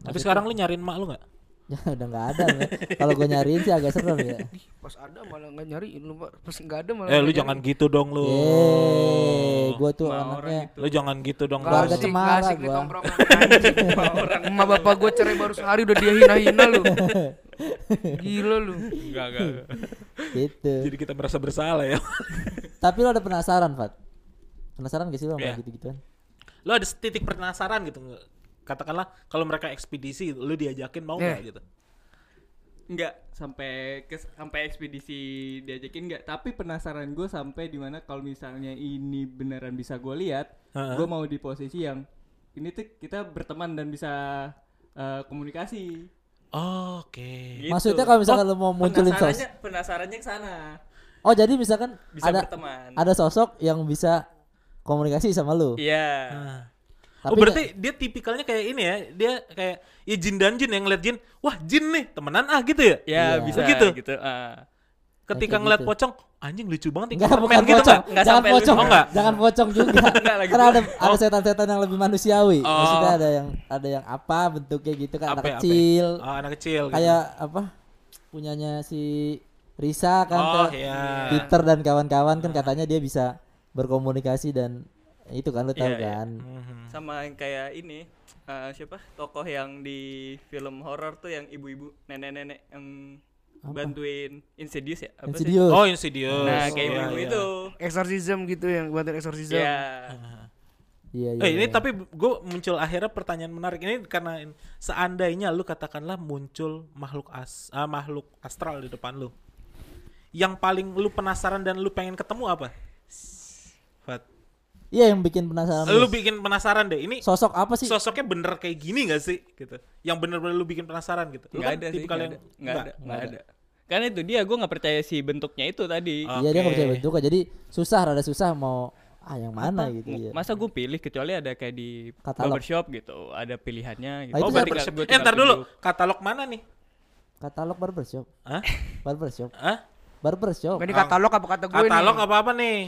Tapi sekarang lu nyariin mak lu nggak? Ya udah nggak ada. Kalau gue nyariin sih agak serem ya. Pas ada malah nggak nyariin lu, Pak. Pas nggak ada malah. Eh lu nggak jangan nyariin. gitu dong lu. Eh, gue tuh Sama anaknya. orang gitu Lu jangan gitu dong. Keluarga cemara orang emak bapak gue cerai baru sehari udah dia hina-hina lu. Gila lu. enggak enggak Gitu. Jadi kita merasa bersalah ya. Tapi lo ada penasaran, Fat? Penasaran gak sih lo sama Iya. gitu-gituan? Lu ada titik penasaran gitu? Katakanlah kalau mereka ekspedisi lu diajakin mau nggak Eh. gitu? enggak sampai ke sampai ekspedisi diajakin enggak tapi penasaran gue sampai di mana kalau misalnya ini beneran bisa gue lihat gue mau di posisi yang ini tuh kita berteman dan bisa eh, komunikasi Oke. Gitu. Maksudnya kalau misalkan lo mau munculin sos. penasarannya penasarannya ke sana Oh, jadi misalkan bisa ada berteman ada sosok yang bisa komunikasi sama lu. iya Nah. Tapi oh berarti dia tipikalnya kayak ini ya, dia kayak ya jin dan jin yang ngeliat jin, wah jin nih temenan ah gitu ya. ya Iya. bisa Begitu? gitu, ah. Ketika kayak ngeliat gitu. pocong, anjing lucu banget nih. Permen bukan gitu pocong. nggak? Nggak jangan sampai pocong. Oh, enggak? Jangan pocong juga. Enggak lagi Karena ada pula. ada setan-setan yang lebih manusiawi. Oh. Maksudnya ada yang ada yang apa bentuknya gitu kan Apa anak kecil. Oh, anak kecil. gitu. Kayak apa? Punyanya si Risa kan Oh tuh. iya. Peter dan kawan-kawan kan katanya dia bisa berkomunikasi dan itu kan lu tahu Iya, iya. kan. Mhm. sama yang kayak ini eh, siapa tokoh yang di film horor tuh yang ibu-ibu nenek-nenek yang Apa? bantuin Insidious ya apa sih Insidious. Oh Insidious. nah Iya, kayak ibu-ibu iya. itu Exorcism gitu yang buatin exorcism. ya Iya, iya. Eh ini iya. tapi gue muncul akhirnya pertanyaan menarik ini karena in- seandainya lu katakanlah muncul makhluk as ah, makhluk astral di depan lu, yang paling lu penasaran dan lu pengen ketemu apa? Fat. Iya yang bikin penasaran. Lu bikin penasaran deh ini Sosok apa sih? sosoknya bener kayak gini gak sih gitu? Yang bener-bener lu bikin penasaran gitu? Lu nggak kan ada sih tipikal nggak yang- ada nggak ada nggak ada. ada karena itu dia gue nggak percaya si bentuknya itu tadi. Iya dia nggak Oke. percaya bentuknya. Jadi susah rada susah mau ah yang mana gitu ya. masa gue pilih kecuali ada kayak di Katalog. barbershop gitu ada pilihannya gitu Ah, itu Oh tinggal- gua eh tinggal ntar dulu katalog mana nih? Katalog barbershop. Hah? Barbershop. Hah? Barbershop. Ini katalog apa kata gue Katalog nih? apa apa nih?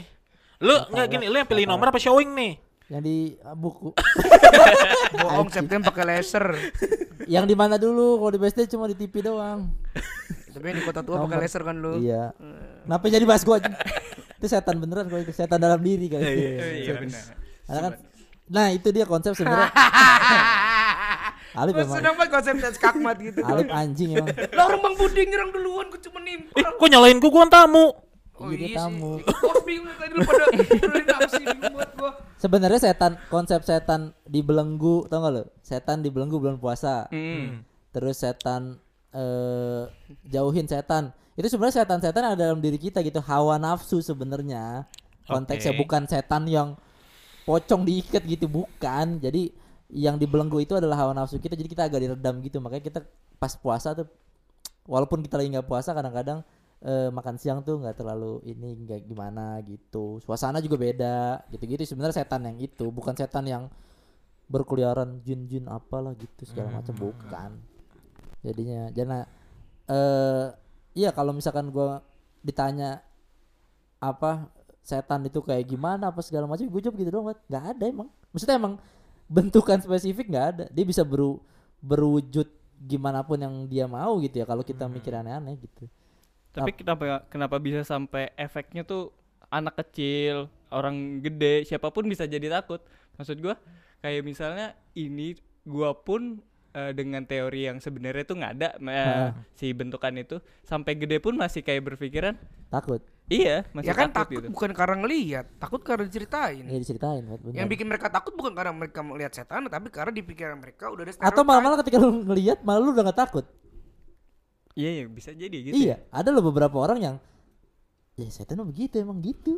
Lu nggak gini, lu yang pilih nomor apa showing nih? Yang di ah, buku. Bohong September pakai laser. yang di mana dulu? Kalau di BSD cuma di TV doang. Tapi yang di kota tua pakai laser kan lu. Iya. Kenapa jadi bahas gua? itu setan beneran kalau itu setan dalam diri kan. iya benar Karena kan Nah, itu dia konsep sebenarnya. Alif emang seneng banget konsep dan skakmat gitu. Alif anjing emang. Lah orang Bang Budi nyerang duluan, gue cuma Eh, nimpal. kok nyalain gua gua kan tamu? Oh Iya, dia iya tamu. sih. Bos bingung tadi lu pada lu nafsi buat gua. Sebenarnya setan konsep setan dibelenggu, tau gak lo? Setan dibelenggu bulan puasa. Hmm. Terus setan eh jauhin setan. Itu sebenarnya setan-setan ada dalam diri kita gitu, hawa nafsu sebenarnya. Konteksnya Oke. bukan setan yang pocong diikat gitu, bukan. Jadi yang dibelenggu itu adalah hawa nafsu kita, jadi kita agak diredam gitu. Makanya kita pas puasa tuh walaupun kita lagi nggak puasa kadang-kadang eh, makan siang tuh nggak terlalu ini nggak gimana gitu. Suasana juga beda gitu-gitu. Sebenarnya setan yang itu, bukan setan yang berkeliaran jin-jin apalah gitu segala macam. Bukan. Jadinya jana eh iya kalau misalkan gua ditanya apa setan itu kayak gimana apa segala macam? Gue jawab gitu doang nggak ada emang. Maksudnya emang bentukan spesifik nggak ada. Dia bisa beru berwujud gimana pun yang dia mau gitu ya kalau kita mikir aneh-aneh gitu Tapi kenapa kenapa bisa sampai efeknya tuh anak kecil, orang gede, siapa pun bisa jadi takut. Maksud gua kayak misalnya ini gua pun eh, dengan teori yang sebenarnya tuh nggak ada Heeh. si bentukan itu sampai gede pun masih kayak berpikiran takut Iya, masih ya kan takut, takut gitu. bukan karena ngelihat, takut karena diceritain. Iya diceritain Fat, benar. Yang bikin mereka takut bukan karena mereka melihat setan, tapi karena di pikiran mereka udah ada Atau malah-malah ketika lu ngelihat malah lu udah gak takut. Iya, iya, bisa jadi gitu. Iya, ada loh beberapa orang yang ya setan begitu emang gitu.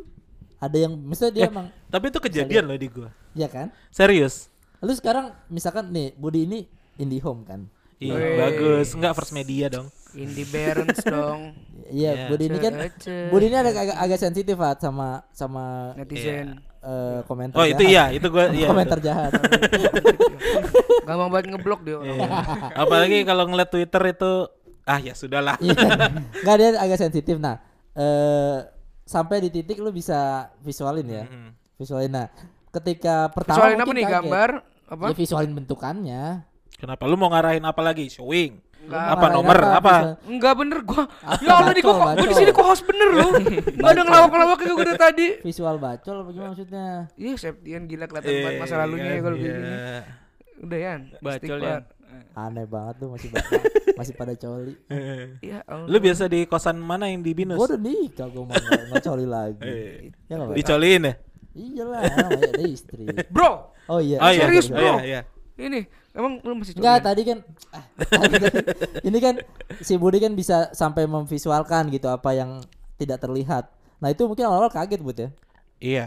Ada yang misalnya dia Eh. emang Tapi itu kejadian loh di gua. ya kan? Serius. Lu sekarang misalkan nih Budi ini indie-home kan. Iya, Wey. bagus. Enggak first media dong. Indie Barons dong, Iya, Iya. Budi ini kan. Budi ini ada agak, agak sensitif Fat, sama sama netizen. eh, komentar Oh, itu jahat. iya, itu gua iya. komentar jahat. Gampang banget ngeblok dia orang. Iya. Apalagi kalau ngeliat Twitter itu ah ya sudahlah. Iya. Enggak dia agak sensitif. Nah, eh sampai di titik lu bisa visualin ya. Mm. Visualin. Nah, ketika pertama Visualin apa nih kaget. gambar apa? Ya visualin bentukannya. Kenapa lu mau ngarahin apa lagi? Showing. Enggak. Apa nomor apa? visual- Enggak bener gua. Apa, ya Allah nih gua, bacol, gua di sini kok host bener loh. Enggak ada ngelawak-ngelawak kayak gua tadi. Visual bacol apa gimana maksudnya? Iya, Septian gila kelihatan banget masa lalunya ya kalau iya. begini. Udah ya. Bacol ya. Aneh banget tuh masih ba- masih pada coli. Ya Allah. Lu biasa di kosan mana yang di Binus? Gua udah nikah gua mau nggak nggak coli lagi. Eh, Ya nggak apa-apa. Dicoliin ya? Iyalah, ada istri. Bro, Oh iya. Oh iya, Serius, oh, bro? iya, iya. ini emang lu masih Enggak, coli? tadi kan ah, tadi kan- ini kan si Budi kan bisa sampai memvisualkan gitu apa yang tidak terlihat. Nah, itu mungkin awal-awal kaget Bud ya. Iya.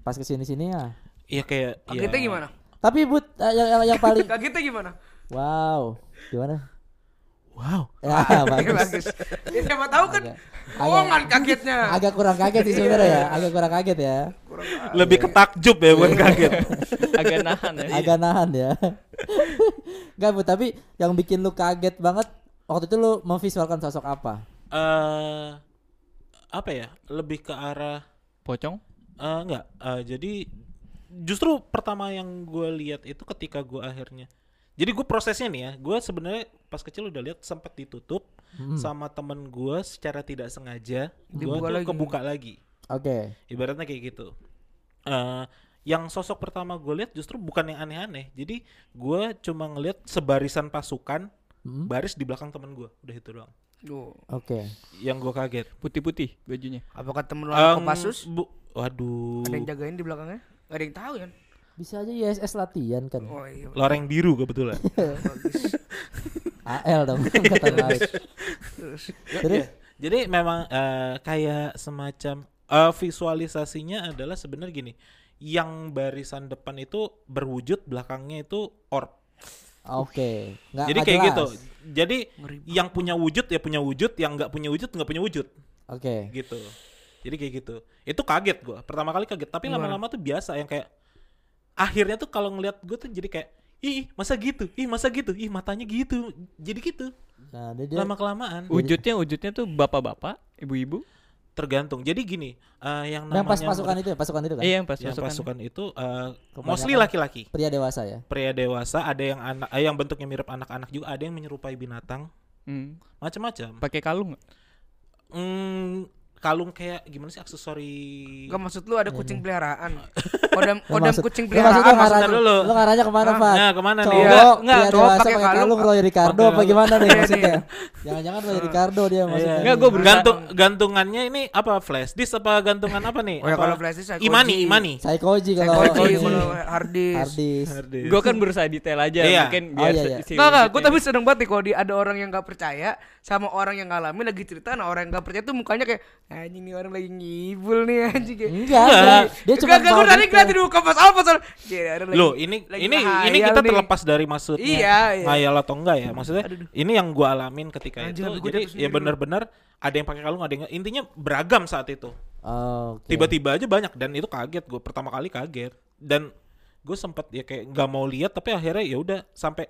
Pas ke sini sini ya. Iya kayak Kagetnya iya. gimana? Tapi Bud eh, yang, yang, yang paling Kagetnya gimana? wow, gimana? Wow. Ya, bagus. Bagus. Ya, siapa tahu kan bohongan kagetnya. Agak kurang kaget sih sebenarnya ya. Agak kurang kaget ya. Lebih ketakjub ya bukan kaget. Agak nahan ya. Agak nahan ya. Enggak, Bud, tapi yang bikin lu kaget banget waktu itu lu memvisualkan sosok apa? Eh apa ya? Lebih ke arah Pocong? eh enggak. eh, jadi justru pertama yang gue lihat itu ketika gue akhirnya jadi gue prosesnya nih ya, gue sebenarnya pas kecil udah lihat sempat ditutup Hmm. sama temen gue secara tidak sengaja, gue Dibuka tuh lagi. kebuka lagi. Oke. ibaratnya kayak gitu eh yang sosok pertama gue lihat justru bukan yang aneh-aneh jadi gue cuma ngelihat sebarisan pasukan Hmm. baris di belakang temen gue udah itu doang Duh. Oke. yang gue kaget Putih-putih bajunya. Apakah temen lu anak Kopassus? bu waduh Ada yang jagain di belakangnya? Gak ada yang tahu kan? Bisa aja ISS latihan kan. Oh iya. loreng biru kebetulan. AL dong angkatan laut. Terus. Terus Ya, jadi memang eh, kayak semacam eh, visualisasinya adalah sebenarnya gini yang barisan depan itu berwujud belakangnya itu orb oke. Nggak jadi kayak jelas. gitu jadi Ngeri yang punya wujud ya punya wujud yang nggak punya wujud nggak punya wujud Oke. gitu jadi kayak gitu. Itu kaget gua. Pertama kali kaget. Tapi lama-lama tuh biasa yang kayak akhirnya tuh kalau ngelihat gue tuh jadi kayak ih masa gitu? Ih masa gitu? Ih matanya gitu. Jadi gitu. Nah, dia, lama kelamaan Wujudnya wujudnya tuh bapak-bapak, ibu-ibu. tergantung. Jadi gini eh, yang yang pas namanya pasukan itu ya, pasukan itu kan? Iya, yang pas yang pasukan. pasukan itu eh, Kebanyakan- mostly laki-laki. Pria dewasa ya. pria dewasa ada yang anak eh, yang bentuknya mirip anak-anak juga ada yang menyerupai binatang. Hmm. macam-macam Pakai kalung nggak? hmm, kalung kayak gimana sih aksesori Enggak maksud lu ada kucing peliharaan. Kodam Lu kodam maksud- kucing lu maksudnya peliharaan ngarah- maksudnya dulu. Lu ngarahnya ke mana, Ah, Pak? nah ke mana nih Cowok, Enggak, enggak, cowok pakai kalung. kalung Roy Ricardo apa gimana nih Iya, maksudnya? nih. Jangan-jangan Roy Ricardo dia maksudnya. Iya. Enggak, gua berusaha- gantung gantungannya ini apa flash disk apa gantungan apa nih Oh ya kalau flash disk imani imani Psychoji kalau Psychoji. kalau hard disk. Hardis. Gue kan berusaha detail aja, Iya. mungkin Oh, biar iya, iya. Enggak enggak, gue tapi seneng banget nih kalau ada orang yang gak percaya sama orang yang ngalamin lagi cerita, nah orang yang gak percaya tuh mukanya kayak anjing nih orang lagi ngibul nih anjing kayak. Enggak, dia cuma Enggak, enggak, gue tadi ngeliatin dulu ke pas apa soal. Loh, ini ini ini kita nih. terlepas dari maksudnya Iya, iya. ngayal atau enggak ya. Maksudnya Aduh. ini yang gua alamin ketika Anjing, itu. gua Jadi ya benar-benar ada yang pakai kalung, ada yang enggak. intinya beragam saat itu. Oh, oke. Tiba-tiba aja banyak dan itu kaget gue pertama kali kaget dan gue sempet ya kayak nggak mau lihat tapi akhirnya ya udah sampai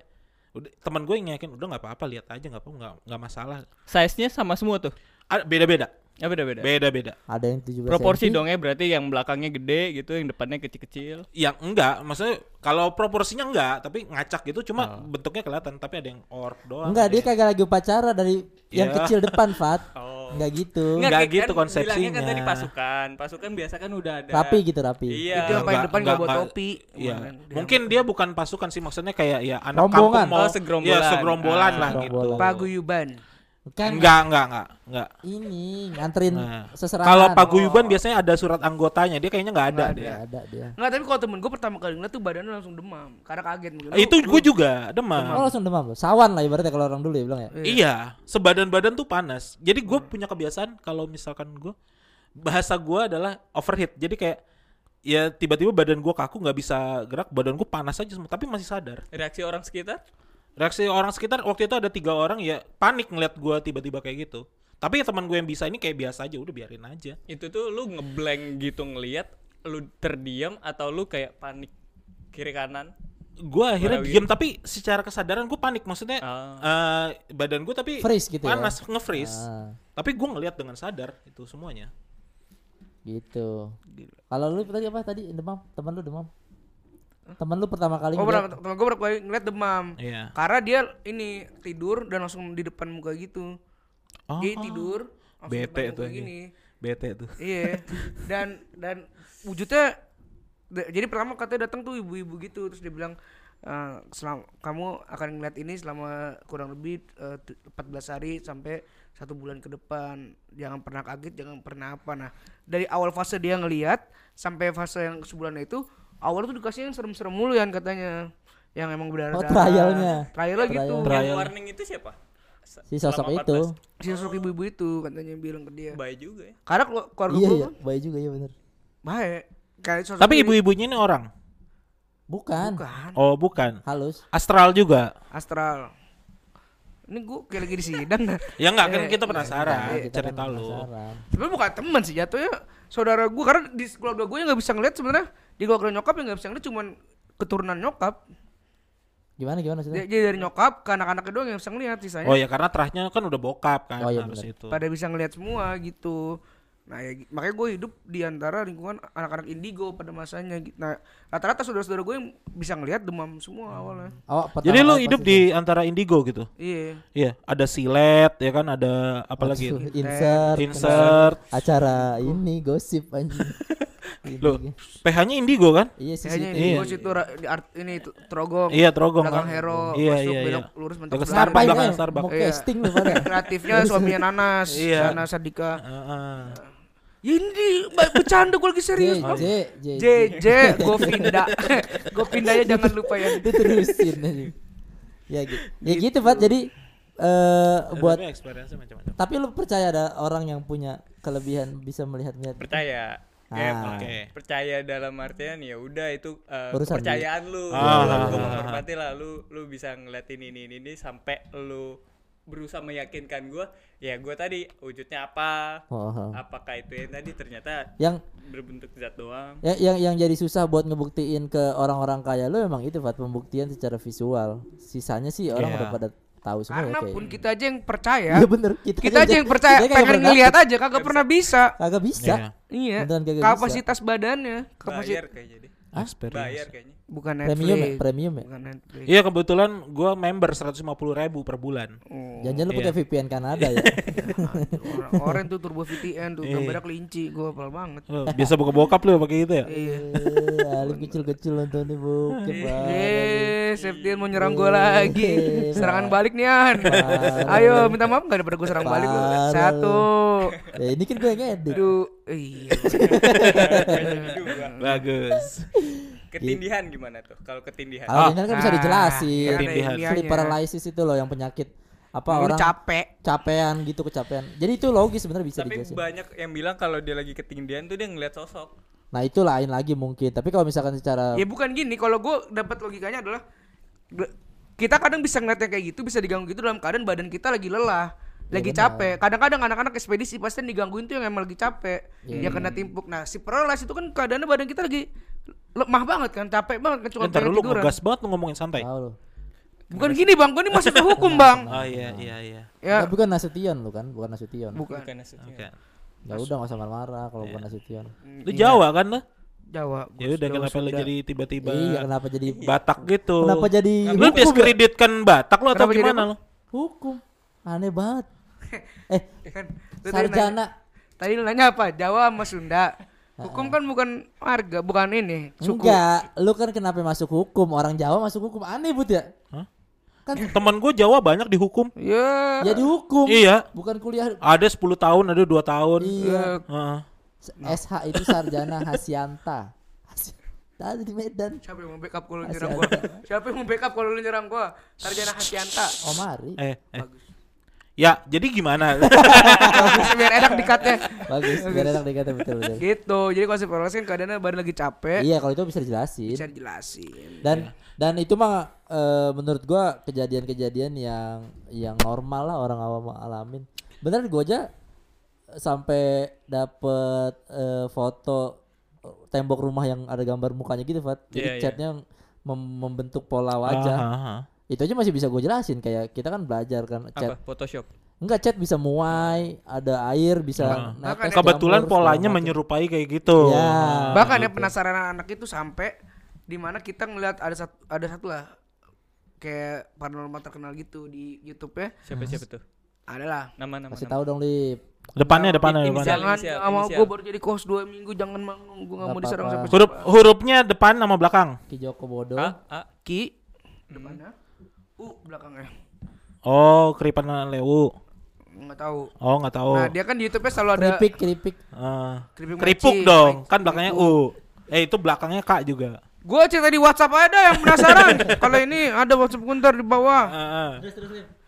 udah teman gue yang yakin udah nggak apa-apa lihat aja nggak apa nggak nggak masalah Size-nya sama semua tuh. Ada- beda-beda Ya beda-beda. beda-beda Ada yang 17 Proporsi cm. dong ya berarti yang belakangnya gede gitu, yang depannya kecil-kecil. yang enggak maksudnya kalau proporsinya enggak tapi ngacak gitu cuma Oh. bentuknya kelihatan tapi ada yang orb doang Enggak, dia yang- kagak lagi upacara dari yang Iya. kecil depan, Fat. Oh. Enggak gitu. Nggak kayak gitu kan konsepsinya. bilangnya kan tadi pasukan. Pasukan biasa kan udah ada. Rapi gitu, rapi. Iya. Itu yang paling depan nggak bawa nggak- topi. Iya. Mungkin dia bukan pasukan sih maksudnya kayak ya anak Rombongan. kampung mau Oh, segerombolan. ya segerombolan Ah, lah segerombolan. gitu. Paguyuban. Kan Enggak, enggak, enggak, enggak. ini nganterin Nah, seserangan. Kalau paguyuban Oh. biasanya ada surat anggotanya, dia kayaknya nggak ada Nggak dia. Nggak ada dia. Enggak, tapi kalau temen gue pertama kali ngeliat tuh badannya langsung demam karena kaget mungkin. Itu gue juga demam. Oh langsung demam. Sawan lah ibaratnya kalau orang dulu ya bilang ya. Iya, sebadan-badan tuh panas. Jadi gue punya kebiasaan kalau misalkan gue bahasa gue adalah overheat. Jadi kayak ya tiba-tiba badan gue kaku nggak bisa gerak, badan gue panas aja semua, tapi masih sadar. Reaksi orang sekitar? Reaksi orang sekitar waktu itu ada tiga orang ya panik ngeliat gue tiba-tiba kayak gitu. Tapi ya teman gue yang bisa ini kayak biasa aja, udah biarin aja. Itu tuh lu ngeblank gitu ngelihat, lu terdiam atau lu kayak panik kiri kanan? Gue akhirnya Warawiri. diem tapi secara kesadaran gue panik maksudnya Ah. eh, badan gue tapi Freeze gitu ya? panas nge-freeze. Ah, Tapi gue ngeliat dengan sadar itu semuanya. gitu. Kalau lu tadi apa tadi demam? Teman lu demam? Teman lu pertama kali Oh, ngeliat- temen gue pernah kali ngeliat demam. Iya. Karena dia ini tidur dan langsung di depan muka gitu. Oh, Dia tidur di Bete tuh gini. Bete tuh. Iya. Dan dan wujudnya da- jadi pertama katanya datang tuh ibu-ibu gitu terus dia bilang "Eh, selam, kamu akan ngeliat ini selama kurang lebih eh, tu- 14 hari sampai satu bulan ke depan jangan pernah kaget jangan pernah apa nah dari awal fase dia ngelihat sampai fase yang sebulan itu awal tuh dikasih yang serem-serem mulu ya katanya yang emang berdarah Oh, trialnya. trialnya gitu Trial. Trial. Yang warning itu siapa? Si sosok selama itu. 14. si sosok ibu-ibu itu katanya bilang ke dia Baik juga ya. karena kelu- keluarga Iya gue iya, baik juga ya bener. baik kayak sosok Tapi ibu-ibunya ini orang. Bukan. bukan Oh, bukan. Halus. Astral juga. astral ini gue kayak lagi di sidang. Ya enggak kan Eh, kita Nah, penasaran kita kan cerita lu. penasaran. tapi bukan teman sih jatuhnya saudara gue karena di keluarga gue yang nggak bisa ngeliat sebenarnya di keluarga nyokap yang nggak bisa ngeliat cuman keturunan nyokap Gimana gimana Dia- maksudnya? jadi dari nyokap ke anak-anaknya doang yang bisa ngeliat sisanya Oh ya karena terahnya kan udah bokap kan Oh, iya harus bener. itu. pada bisa ngeliat semua gitu nah ya makanya gue hidup di antara lingkungan anak-anak indigo pada masanya nah rata-rata saudara-saudara gue yang bisa ngeliat demam semua awalnya Oh, Jadi lu hidup di antara indigo gitu. iya Iya, ada silet ya kan, ada apa lagi? Aduh, insert, Insert. acara ini gosip anjing. Ini. PH-nya indigo kan? Iya sih situ. ini Iya. situ di art, ini trogong Iya, Trogong belakang kan. hero Iya, masuk iya, belok iya. lurus mentok. Starbucks, belakang? Starbucks. Mau Iya. casting lu pada. kreatifnya suaminya Nanas Iya. Sana Sadika Heeh. Ya ini bercanda gue lagi serius J. J J J gue pindah gue pindah ya jangan lupa ya Itu terusin aja. Ya gitu. Ya gitu, Pak. Jadi eh buat Tapi experience macam-macam. tapi lu percaya ada orang yang punya kelebihan bisa melihat-lihat Percaya. Ah. Ya, Oke. percaya dalam artian ya udah itu eh, Urusan kepercayaan lu. Ah, Gua- ah, gua ah, menghormati lah lu lu bisa ngeliatin ini ini ini sampai lu berusaha meyakinkan gua ya gua tadi wujudnya apa? Oh, oh. apakah itu yang tadi? Ternyata Yang berbentuk zat doang. Ya, yang yang jadi susah buat ngebuktiin ke orang-orang kaya lu emang itu Fat pembuktian secara visual. Sisanya sih orang Iya. udah pada tahu semua karena ya pun kita aja yang percaya. Iya bener. Kita, kita aja yang percaya. kita pengen ngelihat aja kagak pernah bisa. Kagak bisa. Iya. iya kapasitas badannya kapasitas bayar kayaknya deh. Experience. bayar kayaknya bukan Premium ya, Netflix premium ya. bukan Netflix Iya kebetulan gua member 150 ribu per bulan. Oh. Jangan lu pakai Iya. VPN Kanada ya. orang, orang tuh turbo VTN tuh Iya. gambarnya kelinci gue apal banget Oh, biasa buka bokap lu pakai itu ya? iya Alim kecil-kecil nonton nih banget. Eh, Septian mau nyerang gue lagi. Serangan balik nih An. Ayo minta maaf gak daripada gue serang balik lu. Satu. Ya ini kan gue yang edit. Aduh, iya. Bagus. Ketindihan gimana tuh kalau ketindihan Ah, ini kan bisa Ah, dijelasin. iya, ada Ketindihan. ilmiahnya. Sleep paralysis itu loh yang penyakit apa Lu orang capek. capean gitu kecapean. Jadi itu logis sebenarnya bisa tapi dijelasin. banyak yang bilang kalau dia lagi ketindihan tuh dia ngeliat sosok Nah itu lain lagi mungkin. Tapi kalau misalkan secara Ya bukan gini, kalau gue dapat logikanya adalah kita kadang bisa ngeliat yang kayak gitu, bisa diganggu gitu dalam keadaan badan kita lagi lelah, lagi benar. capek. Kadang-kadang anak-anak ekspedisi pasti digangguin tuh yang emang lagi capek, Iya. yang kena timpuk. Nah, si paralysis itu kan keadaannya badan kita lagi lemah banget kan, capek banget kan cuma lu tiduran. ngegas banget lu ngomongin santai. tahu. Bukan gini bang, gue ini ke hukum bang. Oh iya iya iya. Ya, bukan Nasution lu kan, bukan Nasution. bukan. bukan maksudnya Oke. Ya udah nggak usah marah-marah kalau bukan Nasution. Lu Jawa kan lu? Jawa. Ya udah kenapa lu jadi tiba-tiba Iya, kenapa jadi Batak gitu? kenapa jadi Lu hukum ya? diskreditkan Batak lu atau gimana lu? Hukum. Aneh banget. Eh, Kan, tadi nanya- sarjana Tadi lu nanya apa? Jawa sama Sunda. Hukum kan bukan marga, bukan ini suku. Enggak, lu kan kenapa masuk hukum? Orang Jawa masuk hukum aneh but ya? kan Temen gue Jawa banyak dihukum. Ya. ya dihukum. Iya. Bukan kuliah. Ada 10 tahun, ada dua tahun. Iya. Heeh. SH itu sarjana Hasyanta. Hasy- Tadi di Medan. Siapa yang mau backup kalau nyerang gua? Siapa yang mau backup kalau lu nyerang gua? Sarjana Hasyanta. Oh mari. Eh, eh. Bagus. Ya, jadi gimana? Bagus biar enak dikatnya. Bagus. Biar enak dikata betul betul. Gitu. Jadi kalau separuh kan keadaannya baru lagi capek. Iya kalau itu bisa dijelasin. Bisa dijelasin. Dan dan itu mah eh, menurut gua kejadian-kejadian yang yang normal lah orang awam alamin. Bener gua aja sampai dapet eh, foto tembok rumah yang ada gambar mukanya gitu, Fat. Jadi Iya, iya. catnya mem- membentuk pola wajah. Ah, ah, ah. Itu aja masih bisa gue jelasin kayak kita kan belajar kan cat. Apa? Photoshop. Enggak cat bisa muai, ada air bisa Ah. netes, Kebetulan jamur, polanya menyerupai kayak gitu. Ya. Ah, Bahkan ya gitu. penasaran anak itu sampai di mana kita ngeliat ada satu ada satu lah kayak paranormal terkenal gitu di YouTube ya. Siapa siapa tuh? Adalah. Nama nama. Kasih nama. tahu dong, Lip. Depannya, depannya, depannya. Jangan sama gue baru jadi kos dua minggu jangan mang gue nggak mau diserang apa-apa. sampai Huruf hurufnya depan sama belakang. Ki Joko Bodo. A A Ki depannya U belakangnya Oh, Kripan Lewu. nggak tahu. Oh, nggak tahu. Nah dia kan di YouTube selalu ada Keripik, keripik. Ah. keripik keripuk mochi. dong. Kan belakangnya U. Eh, itu belakangnya K juga. Gue cerita di WhatsApp ada yang penasaran. Kalau ini ada WhatsApp kuntar di bawah. Ah, ah.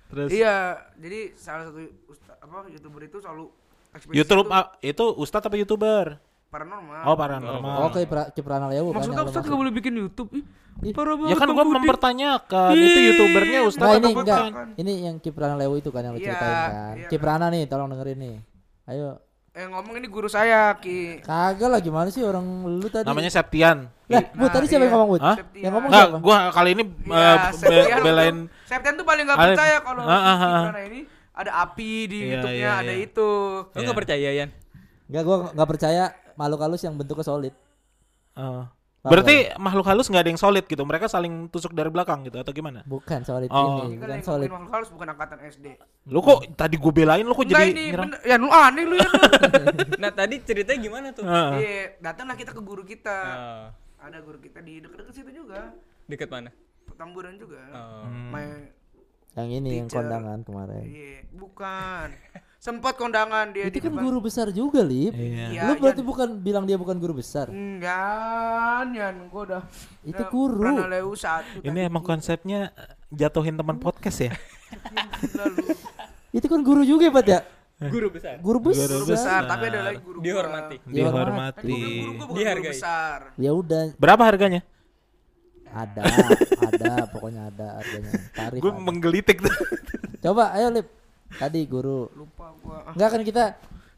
Terus Iya, jadi salah satu apa youtuber itu selalu YouTube itu itu ustadz apa YouTuber? Paranormal. Oh, paranormal. Oke, pra, Kiprana Lewu kan. Maksudnya yang lu Ustadz maksud. gak boleh bikin YouTube ih. Ya kan gua mempertanyakan itu Ih, YouTubernya Nah ustadz ini apa enggak, bukan? ini yang Kiprana Lewu itu kan yang lu Iya, ceritain kan. iya. Kiprana nih, tolong dengerin nih. Ayo. Eh ngomong ini guru saya Ki. Kagak lah gimana sih orang lu tadi? Namanya Septian. Lah, Nah, tadi siapa iya. yang ngomong, Bud? Hah? Yang ngomong Enggak, siapa? gua kali ini Iya, eh, be- Septian belain tuh- Septian tuh paling gak percaya kalau Ah, ah, ah, di ah. Kiprana ini ada api di Iya, YouTube-nya, iya, ada iya. itu. Lo nggak Iya. percaya Yan? Enggak, gua enggak percaya makhluk halus yang bentuknya solid. eh, Paham Berarti makhluk halus nggak ada yang solid gitu. Mereka saling tusuk dari belakang gitu atau gimana? Bukan solid Oh. ini, kan bukan yang solid. makhluk halus bukan angkatan SD. Lu kok tadi gue belain lu kok Enggak jadi ini nyerang? bener. Ya lu aneh lu ya. lu. Nah tadi ceritanya gimana tuh? Heeh. Iya, datanglah kita ke guru kita. Ah, Ada guru kita di dekat-dekat situ juga. deket mana? Petamburan juga. Oh. Hmm. Main Yang ini yang Teacher. kondangan kemarin. Iya, bukan. Sempat kondangan dia Itu di kan depan. guru besar juga, Lip. Iya. Iya, Lu berarti Yan. bukan bilang dia bukan guru besar. Enggak, Yan, gua udah Itu udah guru. pernah leu satu Ini emang konsepnya eh, jatuhin teman podcast ya? Itu kan guru juga ya, Pat ya? Guru besar. Guru besar. Guru besar, tapi ada lagi guru. Dihormati. Kan Dihormati. gua bilang guru Dihargai. besar. Ya udah, Berapa harganya? ada, ada, pokoknya ada harganya. Tarif. Gue menggelitik tuh. Coba, ayo Lip. Tadi guru. Lupa gua. Ah, Enggak kan kita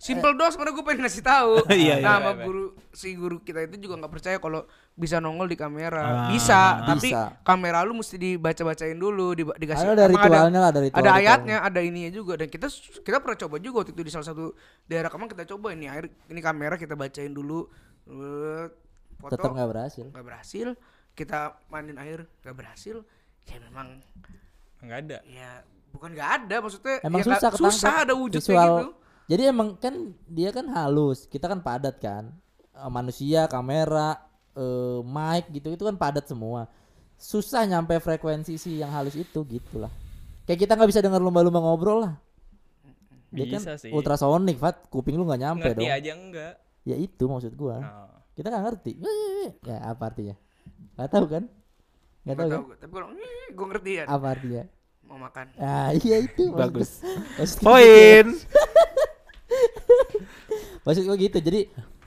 Simple dos karena gue pengen ngasih tahu. Iya, iya. Nah, sama Iya, iya. guru si guru kita itu juga nggak percaya kalau bisa nongol di Ah, kamera. bisa, tapi bisa. kamera lu mesti dibaca-bacain dulu, di, dikasih ada emang ritualnya lah, ada ritual. ada ayatnya, ada ininya juga dan kita kita pernah coba juga waktu itu di salah satu daerah Kemang kita coba ini air ini kamera kita bacain dulu eh, foto Tetap nggak berhasil. nggak berhasil kita mandiin air nggak berhasil ya memang Nggak ada. ya bukan nggak ada maksudnya Emang ya nggak- susah ketangkep. susah ada wujudnya Visual. gitu Jadi emang kan dia kan halus, kita kan padat kan. Eh, manusia, kamera, eh, mic gitu itu kan padat semua. Susah nyampe frekuensi si yang halus itu gitu lah. Kayak kita nggak bisa dengar lumba-lumba ngobrol lah. Dia kan Bisa sih. ultrasonik, Fat. Kuping lu nggak nyampe Ngerti dong. aja enggak. Ya itu maksud gua. Oh. Kita nggak ngerti. Ya apa artinya? Gak tahu kan? Gak Nggak tahu kan? tahu gua. tapi kalau gue ngerti ya Apa artinya? Mau makan Ah iya itu Bagus. Maksud gua gitu. Poin. Maksud gua gitu. Jadi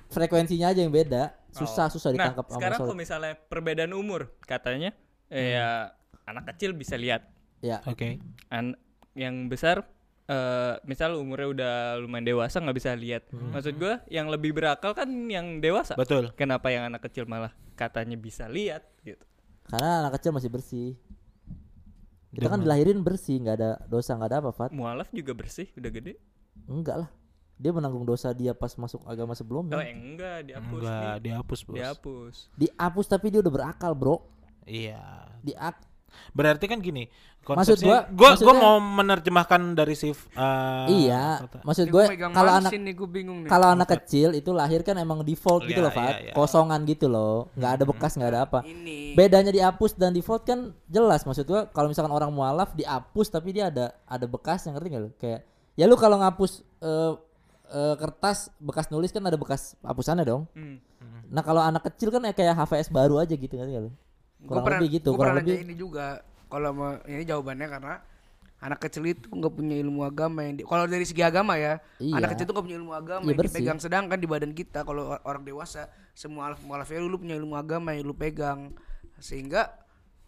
frekuensinya aja yang beda. Susah susah Nah, ditangkap sama sekarang kalau misalnya perbedaan umur, katanya eh, ya anak kecil bisa lihat. Ya. Oke. An yang besar eh misal umurnya udah lumayan dewasa nggak bisa lihat. Maksud gua yang lebih berakal kan yang dewasa. Betul. Kenapa yang anak kecil malah katanya bisa lihat gitu? Karena anak kecil masih bersih. Kita kan dilahirin bersih, nggak ada dosa, nggak ada apa, Fat. Mualaf juga bersih, udah gede. Enggak lah. Dia menanggung dosa dia pas masuk agama Oh, sebelumnya. enggak, dihapus Enggak, nih. dihapus, Bos. Dihapus. Dihapus tapi dia udah berakal, Bro. Iya. Diak Berarti kan gini, Maksud konsepnya gua- gua mau menerjemahkan dari si uh, iya, kata- maksud gue gua kalau anak ini gue bingung nih. kalau anak kecil itu lahir kan emang default gitu Iya, loh, Fat. iya, iya. Kosongan gitu loh. nggak ada bekas, nggak ada apa. ini Bedanya dihapus dan default kan jelas maksud gua kalau misalkan orang mualaf dihapus tapi dia ada ada bekasnya ngerti nggak? Kayak ya lu kalau ngapus eh, eh, kertas bekas nulis kan ada bekas hapusannya dong. Hmm. Nah kalau anak kecil kan ya kayak HVS baru aja gitu ngerti nggak? Gua Kurang pernah, lebih gitu, gua kurang pernah lebih. ini juga kalau mau ini jawabannya karena anak kecil itu nggak punya ilmu agama yang di- kalau dari segi agama ya Iya. anak kecil itu nggak punya ilmu agama Iya, yang dipegang sedangkan di badan kita kalau or- orang dewasa semua alaf mualafnya lu punya ilmu agama yang lu pegang sehingga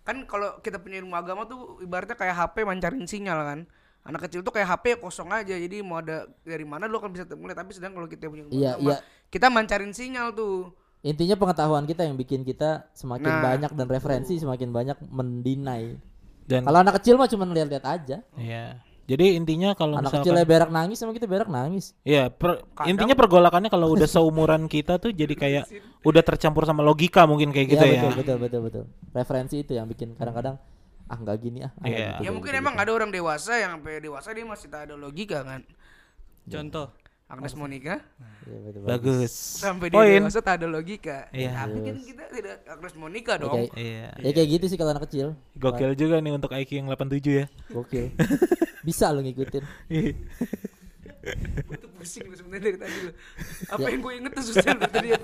kan kalau kita punya ilmu agama tuh ibaratnya kayak HP mancarin sinyal kan anak kecil tuh kayak HP kosong aja jadi mau ada dari mana lu kan bisa mulai tapi sedang kalau kita punya ilmu Iya, agama iya. kita mancarin sinyal tuh Intinya pengetahuan kita yang bikin kita semakin Nah. banyak dan referensi semakin banyak mendinai. Dan Kalau anak kecil mah cuma lihat-lihat aja. Iya. Jadi intinya kalau Anak misalkan kecilnya berak nangis sama kita berak nangis. Iya, per- intinya pergolakannya kalau udah seumuran kita tuh jadi kayak udah tercampur sama logika mungkin kayak gitu Iya, ya. betul betul betul betul. Referensi itu yang bikin kadang-kadang ah nggak gini ah. Iya. gitu, ya mungkin gitu, emang gitu. ada orang dewasa yang sampai dewasa dia masih tak ada logika kan Contoh. Agnes Monica Iya, betul, Bagus. sampai dia Poin. dewasa tak ada logika Iya. tapi kan kita tidak Agnes Monica Ya, dong kayak, Iya. ya kayak gitu sih kalau anak kecil. Gokil juga nih untuk IQ yang 87 ya. Gokil. Bisa lo ngikutin. gue tuh pusing lu sebenarnya dari tadi lu apa yang gue inget tuh susah lu tadi ya.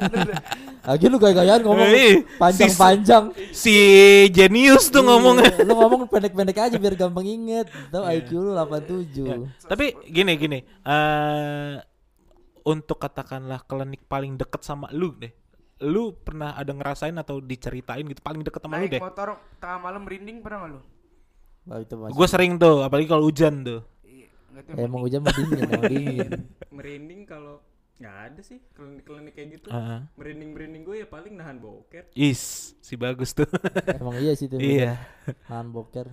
Lagi lu gaya-gayaan ngomong Eh, panjang-panjang. si Genius tuh ngomongnya. Iya, Lu ngomong pendek-pendek aja biar gampang inget. Tahu IQ lu 87. Tapi gini gini, eh untuk katakanlah klinik paling deket sama lu deh. Lu pernah ada ngerasain atau diceritain gitu paling deket sama lu naik deh? motor tengah malam merinding pernah nggak lu Oh, itu masih. Gue sering tuh, apalagi kalau hujan tuh. iya Eh, emang hujan mah dingin, emang dingin. Merinding kalau nggak ada sih klinik-klinik kayak gitu. Heeh. Merinding-merinding gue ya paling nahan boker. Is, si bagus tuh. Emang iya sih itu. iya. Nahan boker.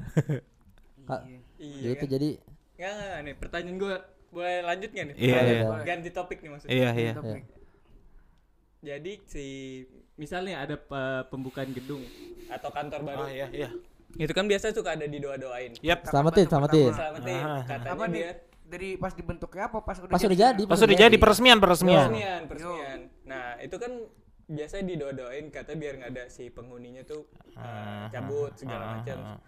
Ka- Iya gitu kan? jadi Nggak, nggak, nih pertanyaan gue boleh lanjut nggak nih? Iya, Boleh, iya. boleh. Ganti topik nih maksudnya. Iya, iya. Topik. Jadi si misalnya ada pe- pembukaan gedung atau kantor baru. Oh iya, iya. Itu kan biasa suka ada didoa-doain. Yap. selamatin, selamatin. Selamatin Ah. katanya nih dia dari pas dibentuknya apa pas udah Pas udah jadi, Pas udah jadi peresmian, peresmian. peresmian, peresmian. Nah, itu kan biasa didoa-doain kata biar nggak ada si penghuninya tuh uh, cabut segala macam.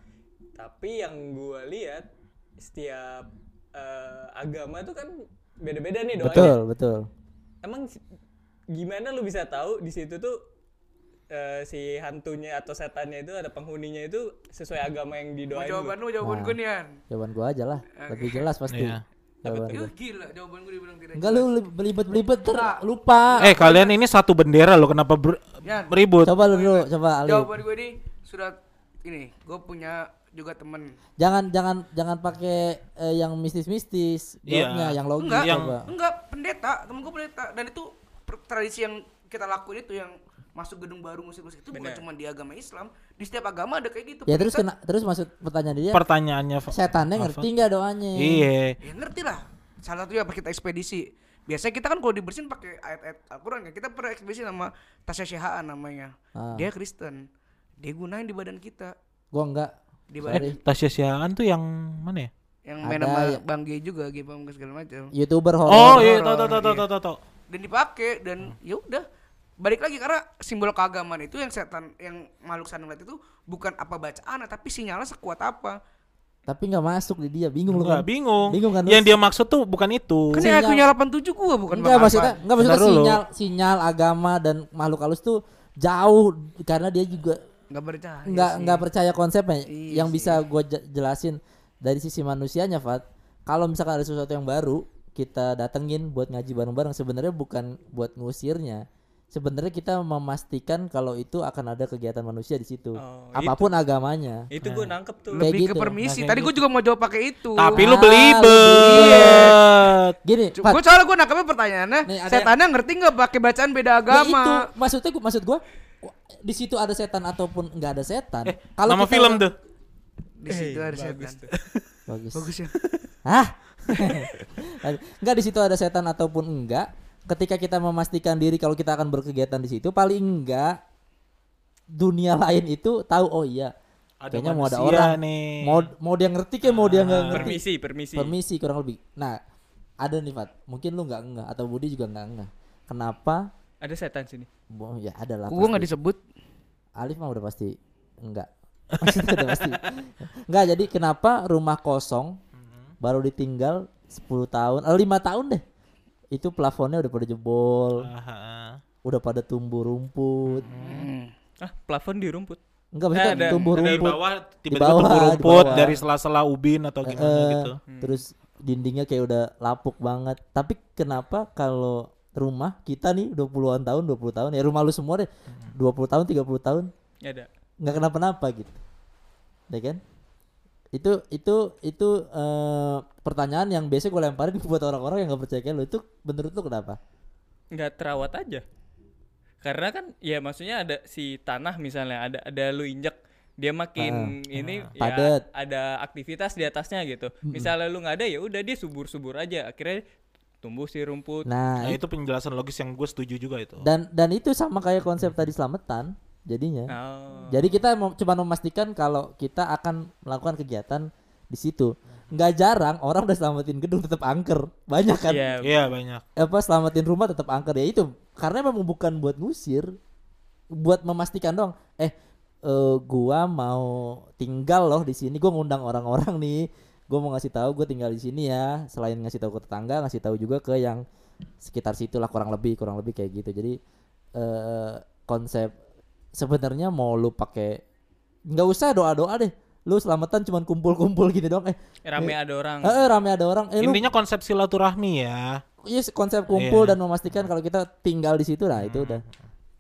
Tapi yang gua lihat setiap uh, agama tuh kan beda-beda nih doanya. Betul, betul. Emang gimana lu bisa tahu di situ tuh eh, si hantunya atau setannya itu ada penghuninya itu sesuai agama yang Mau didoain jawaban lu? lu jawaban Nah. gue nih An Jawaban gua aja lah. Lebih jelas pasti. Iya. Jawaban Yuh, gila jawaban gue dibilang tidak Enggak lu li- belibet-belibet ter lupa. Eh kalian ini satu bendera loh, kenapa ber- Yan, beribut? Coba lu dulu, coba Ali. jawaban gue nih sudah ini gue punya juga temen Jangan jangan jangan pakai eh, yang mistis-mistis. Iya. Jawabnya yang logis enggak yang- coba. enggak pendeta temen gue pendeta dan itu tradisi yang kita lakuin itu yang masuk gedung baru musik-musik itu bukan Bener. cuma di agama Islam di setiap agama ada kayak gitu Ya terus kena, terus maksud pertanyaan dia Pertanyaannya setannya ngerti nggak doanya? Iya. ya ngerti lah salah satunya apa kita ekspedisi biasanya kita kan kalau dibersihin pakai ayat-ayat Al-Quran kan kita pernah ekspedisi nama Tasya Syahaan namanya Ah. dia Kristen dia gunain di badan kita Gua enggak. Di badan Tasya Siaan tuh yang mana ya? yang main Ada sama ya. Bang G juga G Bang segala macam YouTuber horor. Oh iya, tau tau tau tau iya. tau dan dipakai dan ya udah balik lagi karena simbol keagamaan itu yang setan yang makhluk sana ngeliat itu bukan apa bacaan tapi sinyalnya sekuat apa Tapi nggak masuk di dia, bingung lu Enggak, kan? bingung. Bingung kan, Yang dia maksud tuh bukan itu. kan Sinyal. yang akunya 87 gua bukan Enggak Bang maksudnya, enggak maksudnya sinyal sinyal agama dan makhluk halus tuh jauh karena dia juga nggak percaya nggak nggak percaya konsepnya. Iya yang sih. bisa gue jelasin dari sisi manusianya, Fat. Kalau misalkan ada sesuatu yang baru, kita datengin buat ngaji bareng-bareng sebenarnya bukan buat ngusirnya. Sebenarnya kita memastikan kalau itu akan ada kegiatan manusia di situ. Oh, Apa pun agamanya. Itu gue nangkep tuh. Kayak lebih ke gitu. permisi Nah, tadi kayak gua juga mau jawab pakai itu Tapi lu Ah, belibet. Gini, gue soalnya gue nangkepnya pertanyaannya Nih, setannya ngerti nggak pakai bacaan beda Ya agama itu maksudnya gua maksud gua di situ ada setan ataupun nggak ada setan. Eh, Kalau nama kita- film tuh. di situ ada setan bagus. bagus ya Hah? enggak di situ ada setan ataupun enggak. Ketika kita memastikan diri kalau kita akan berkegiatan di situ, paling enggak dunia lain itu tahu oh iya Ada Kayaknya mau ada orang. nih. Mau mau dia ngerti kayak mau dia nggak ngerti. permisi permisi Permisi kurang lebih. Nah, ada nih Fat. Mungkin lu nggak enggak atau Budi juga nggak enggak. Kenapa? ada setan sini Bo, ya ada lah. Gua nggak disebut. Alif mah udah pasti enggak. Udah pasti. Enggak, jadi kenapa rumah kosong baru ditinggal 10 tahun, eh 5 tahun deh. Itu plafonnya udah pada jebol, Aha. udah pada tumbuh rumput. Hmm. ah plafon di rumput Enggak maksudnya Eh, ada- tumbuh rumput. bawah Di tiba-tiba bawah, tumbuh di rumput bawah. dari sela-sela ubin atau gimana Eh, gitu. Terus dindingnya kayak udah lapuk banget. Tapi kenapa kalau rumah kita nih 20-an tahun, 20 tahun ya rumah lu semua deh. 20 tahun, 30 tahun Ya ada nggak kenapa-napa gitu. Ya kan? Itu itu itu eh, pertanyaan yang biasa gue lemparin buat orang-orang yang nggak percaya kayak lu. Itu menurut lu kenapa? nggak terawat aja karena kan ya maksudnya ada si tanah misalnya ada ada lu injek dia makin ini ya padat. ada aktivitas di atasnya gitu misalnya lu nggak ada ya udah dia subur subur aja akhirnya tumbuh si rumput Nah, Nah, itu penjelasan logis yang gue setuju juga itu. dan dan itu sama kayak konsep tadi selamatan jadinya. Oh. Jadi kita mau cuma memastikan kalau kita akan melakukan kegiatan di situ. Nggak jarang orang udah selamatin gedung tetap angker. Banyak kan? Iya, Iya banyak. Apa selamatin rumah tetap angker ya itu karena memang bukan buat ngusir, buat memastikan dong. Eh, eh, gua mau tinggal loh di sini. Gua ngundang orang-orang nih. Gua mau ngasih tahu gua tinggal di sini ya. Selain ngasih tahu ke tetangga, ngasih tahu juga ke yang sekitar situ lah kurang lebih kurang lebih kayak gitu. Jadi eh konsep sebenarnya mau lu pakai nggak usah doa-doa deh. Lu selamatan cuman kumpul-kumpul gitu doang. Eh, rame ada orang eh, eh, rame ada orang. Eh, lu Intinya konsep silaturahmi ya. Iya konsep kumpul Iya. dan memastikan kalau kita tinggal di situ lah itu udah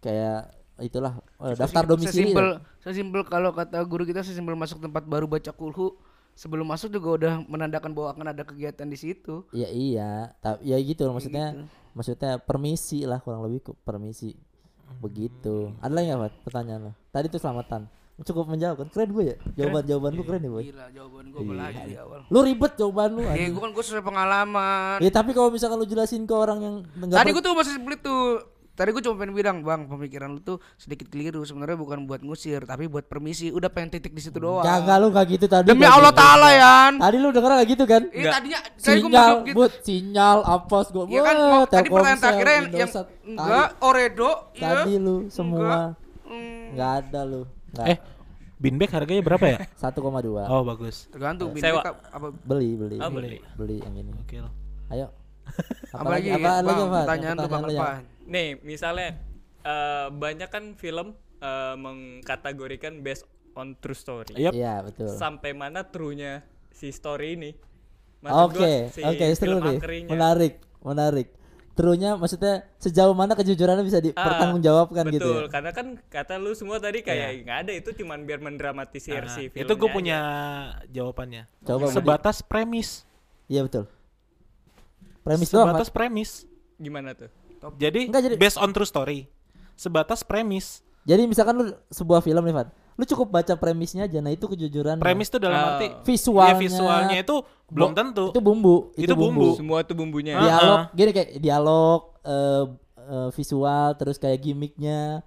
kayak itulah eh, daftar domisili. Sesimpel, sesimpel kalau kata guru kita sesimpel masuk tempat baru baca kulhu sebelum masuk juga udah menandakan bahwa akan ada kegiatan di situ. Iya iya, tapi ya gitu loh, maksudnya maksudnya permisi lah kurang lebih permisi. Begitu. Ada lagi nggak pertanyaan lo? Tadi tuh selamatan. Cukup menjawab kan? Keren gue ya. Jawaban jawaban lu keren ya, Boy. Gila jawaban gue lagi di awal. Lu ribet jawaban lu. Ya anjing. gue kan gue sesuai pengalaman. Ya tapi kalau misalkan lu jelasin ke orang yang Tadi gue tuh masih split tuh. Tadi gue cuma pengen bilang, bang pemikiran lu tuh sedikit keliru. Sebenarnya bukan buat ngusir, tapi buat permisi. Udah pengen titik di situ doang. Kagak lu kayak gitu tadi. Demi Gak Allah gitu. Taala Yan. Tadi lu denger kayak gitu kan? Iya tadinya sinyal, gitu. but sinyal apa gue Iya kan, mau, tadi pertanyaan terakhirnya yang, yang enggak, Oredo, iya. tadi lu semua Hmm, nggak ada lu Eh, beanbag harganya berapa ya? 1,2 Oh bagus. tergantung Sewa. bintang apa beli beli Oh, beli beli. yang ini Oke. ayo apa lagi? apa lagi apa pertanyaan tuh bang yang- apa? Nih misalnya eh, banyak kan film eh, mengkategorikan based on true story iya betul sampai mana true-nya si story ini oke si oke nih angkerinya. menarik menarik Trunya maksudnya sejauh mana kejujurannya bisa Ah, dipertanggungjawabkan gitu betul ya karena kan kata lu semua tadi kayak nggak ada itu cuman biar mendramatisir Nah, si itu filmnya gue aja. punya jawabannya. Coba, Budi. Sebatas premis. iya betul premis doang Sebatas premis. gimana tuh Jadi, Enggak, jadi- based on true story. Sebatas premis. jadi misalkan lu sebuah film nih Fat lu cukup baca premisnya aja. Nah itu kejujuran Premis itu dalam Ah. arti visualnya. ya visualnya itu belum tentu. itu bumbu. Itu bumbu. semua tuh bumbunya. Dialog. Gini kayak dialog eh, eh, visual terus kayak gimmicknya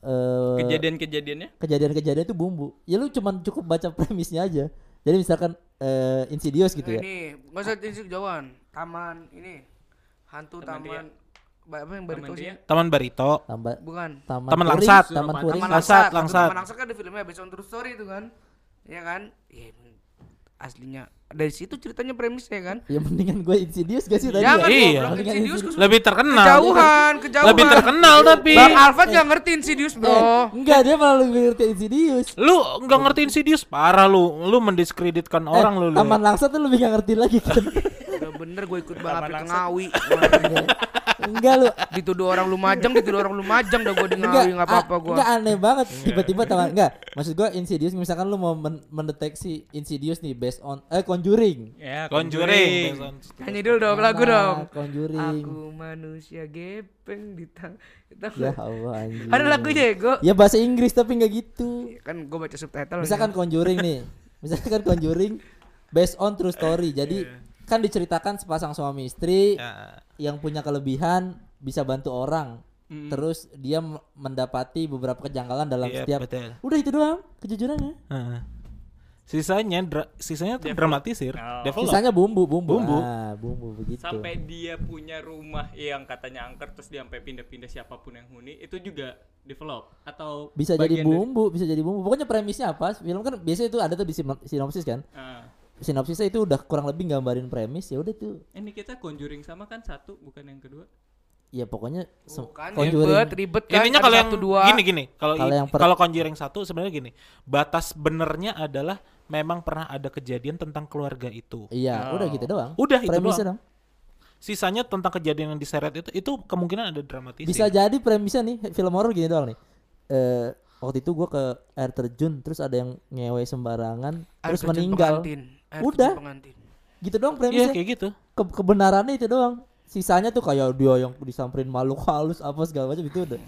eh, kejadian-kejadiannya? kejadian-kejadian itu bumbu. Ya lu cuman cukup baca premisnya aja. Jadi misalkan eh, Insidious gitu ya. Ini. Nggak usah tinsik jauhan. Taman ini. Hantu taman, ba- apa yang Taman sih? Taman Barito. tambah Bukan. taman, Taman Langsat. taman Taman Langsat, Langsat, Langsat. Taman Langsat kan ada filmnya based on true story itu kan. Iya kan? Iya aslinya dari situ ceritanya premisnya kan. ya mendingan gue Insidious gak sih tadi Jangan ya? Iya. goblok Mendingan Insidious Lebih terkenal. kejauhan, kejauhan. Lebih terkenal tapi. Bang Alfat nggak ngerti Insidious, Eh, Bro. enggak dia malah lebih ngerti Insidious Lu nggak ngerti Insidious parah lu. Lu mendiskreditkan orang lu. lu. Eh, Taman Langsat tuh lebih gak ngerti lagi kan bener gue ikut Alfat ke. Ngawi. enggak lu dituduh orang lu majang, dituduh orang lu majang dah gue di enggak Ngawi nggak apa-apa gue. enggak aneh banget tiba-tiba taman enggak maksud gue Insidious misalkan lu mau men- mendeteksi Insidious nih based on eh Conjuring ya Conjuring. Nyanyi dulu dong lagu dong. Conjuring Aku manusia gepeng di tang. Tahu ya? Allah anjing Ada lagunya ya, gue. ya bahasa Inggris tapi nggak gitu Kan gue baca subtitle. misalkan Conjuring nih misalkan Conjuring based on true story jadi kan diceritakan sepasang suami istri Ya. yang punya kelebihan bisa bantu orang terus dia mendapati beberapa kejanggalan dalam Iya, setiap betul. udah itu doang kejujurannya Heeh. Sisanya dra- sisanya tuh dramatisir, Oh. develop. sisanya bumbu bumbu Bumbu. ah bumbu begitu sampai dia punya rumah yang katanya angker terus dia sampai pindah-pindah siapa pun yang huni itu juga develop atau bisa jadi bagian dari- bumbu bisa jadi bumbu pokoknya premisnya apa film kan biasanya itu ada tuh di sinopsis kan Ah. Sinopsisnya itu udah kurang lebih gambarin premis ya udah tuh ini kita conjuring sama kan satu bukan yang kedua ya pokoknya Bukan Conjuring. ribet, ribet kan. Intinya ada kalau yang satu, dua. gini gini, kalau Kalau Conjuring satu sebenarnya gini, batas benernya adalah memang pernah ada kejadian tentang keluarga itu. iya udah gitu doang Udah itu premisnya doang. dong Sisanya tentang kejadian yang diseret itu itu kemungkinan ada dramatisir. bisa jadi premisnya nih film horor gini doang nih eh waktu itu gua ke air terjun terus ada yang ngewe sembarangan Air terus meninggal pengantin. Air Udah. pengantin. gitu doang Iya premisnya kayak gitu. Ke- kebenarannya itu doang sisanya tuh kayak dia yang disamperin makhluk halus apa segala macam itu udah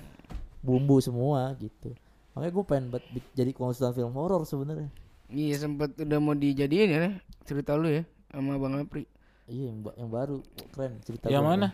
bumbu semua gitu makanya gue pengen jadi konsultan film horor sebenarnya Iya sempet udah mau dijadiin ya cerita lu ya sama Bang Apri. iya yang, ba- yang baru keren cerita Yang mana?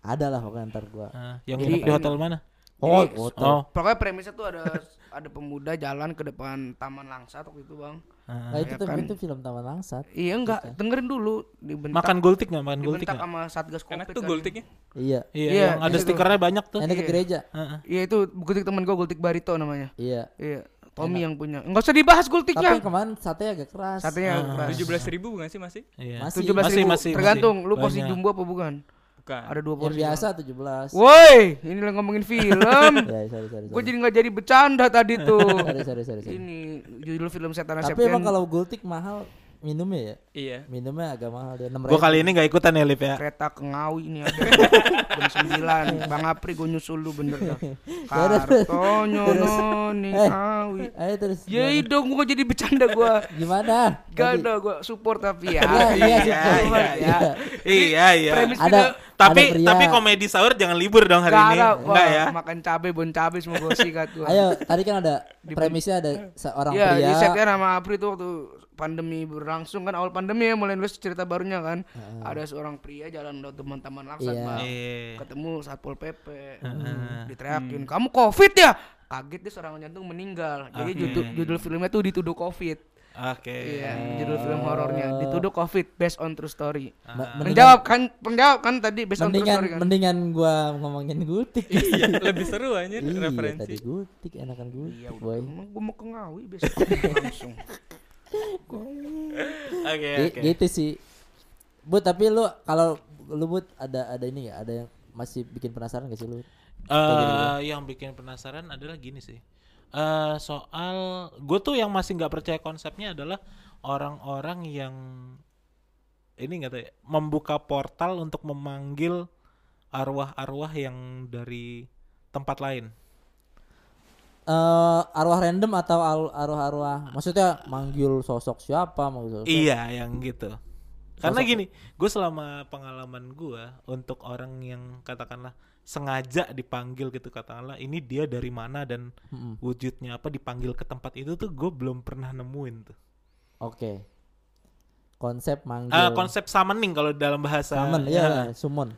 ada lah pokoknya ntar gua Ah, yang Jadi- nginep di hotel mana? oh, Jadi- hotel. Oh, Pokoknya premisnya tuh ada ada pemuda jalan ke depan Taman Langsat waktu itu bang. Ah. nah itu ya tuh kan. itu film taman langsat Iya enggak, dengerin dulu dibentak. makan gultik nggak? Makan gultik dibentak sama Satgas Covid. karena tuh kan. gultiknya iya Iya, Iya, yang ada stikernya banyak tuh. yang dekat Iya. gereja Heeh. Iya itu gultik temen gua gultik Barito namanya. iya Iya, Tommy yang punya. Enggak usah dibahas tapi gultiknya. yang kemarin sate agak keras Satenya keras. tujuh belas ribu bukan sih masih Iya. Masih. 17 Masih, ribu masih, tergantung masih. lu Banyak. jumbo apa bukan. Bukan Ada dua yang porsi. biasa 17 Woi, ini lagi ngomongin film. ya sorry sorry, Gue jadi nggak jadi bercanda tadi tuh. sorry sorry sorry, sorry. ini judul film Setan tapi emang kalau gultik mahal minumnya ya? Iya. Minumnya agak mahal dia enam Gua kali ini nggak ikutan ya Lip ya. kereta ke Ngawi ini ada. Jam 9 Bang Apri gue nyusul lu bener dah. Kartonyo nih Eh. Ngawi. Ayo terus Ya dong gue jadi bercanda gue gimana? Gak ada gue support tapi ya. Iya, iya, Iya, support. iya, Iya. Iya, iya. Ada Tapi tapi komedi sahur jangan libur dong hari ini. Enggak, Enggak ya? Makan cabe, bon cabe semua gue sikat gue ayo tadi kan ada premisnya ada seorang Iya, pria. di setnya sama Apri tuh waktu pandemi berlangsung kan awal pandemi ya mulai nulis cerita barunya kan. Ada seorang pria jalan lewat teman-teman langsat Iya. bang. Iya. Ketemu satpol pp, diteriakin kamu covid ya. Kaget dia seorang jantung meninggal. Jadi judul, judul filmnya tuh dituduh covid. Oke. Iya, judul film horornya dituduh covid based on true story. Ma- mendingan, Menjawab kan, penjawab kan tadi based on true mendingan story kan. mendingan gua ngomongin gultik iya lebih seru aja iya tadi referensi gultik enakan gultik Iya, boy Emang gue mau ke Ngawi besok langsung. Oke, oke. gitu sih but tapi lu kalau lu but ada ada ini ya ada yang masih bikin penasaran gak sih lu Eh, yang bikin penasaran adalah gini sih. Eh soal gue tuh yang masih nggak percaya konsepnya adalah orang-orang yang ini nggak tahu ya, membuka portal untuk memanggil arwah-arwah yang dari tempat lain. Eh arwah random atau arwah-arwah maksudnya manggil sosok siapa manggil sosok Iya, yang gitu. Karena Sosok- gini, gue selama pengalaman gue untuk orang yang katakanlah sengaja dipanggil gitu katakanlah ini dia dari mana dan Mm-mm. wujudnya apa dipanggil ke tempat itu tuh gue belum pernah nemuin tuh. oke konsep manggil Ah, konsep summoning kalau dalam bahasa summon ya. ya summon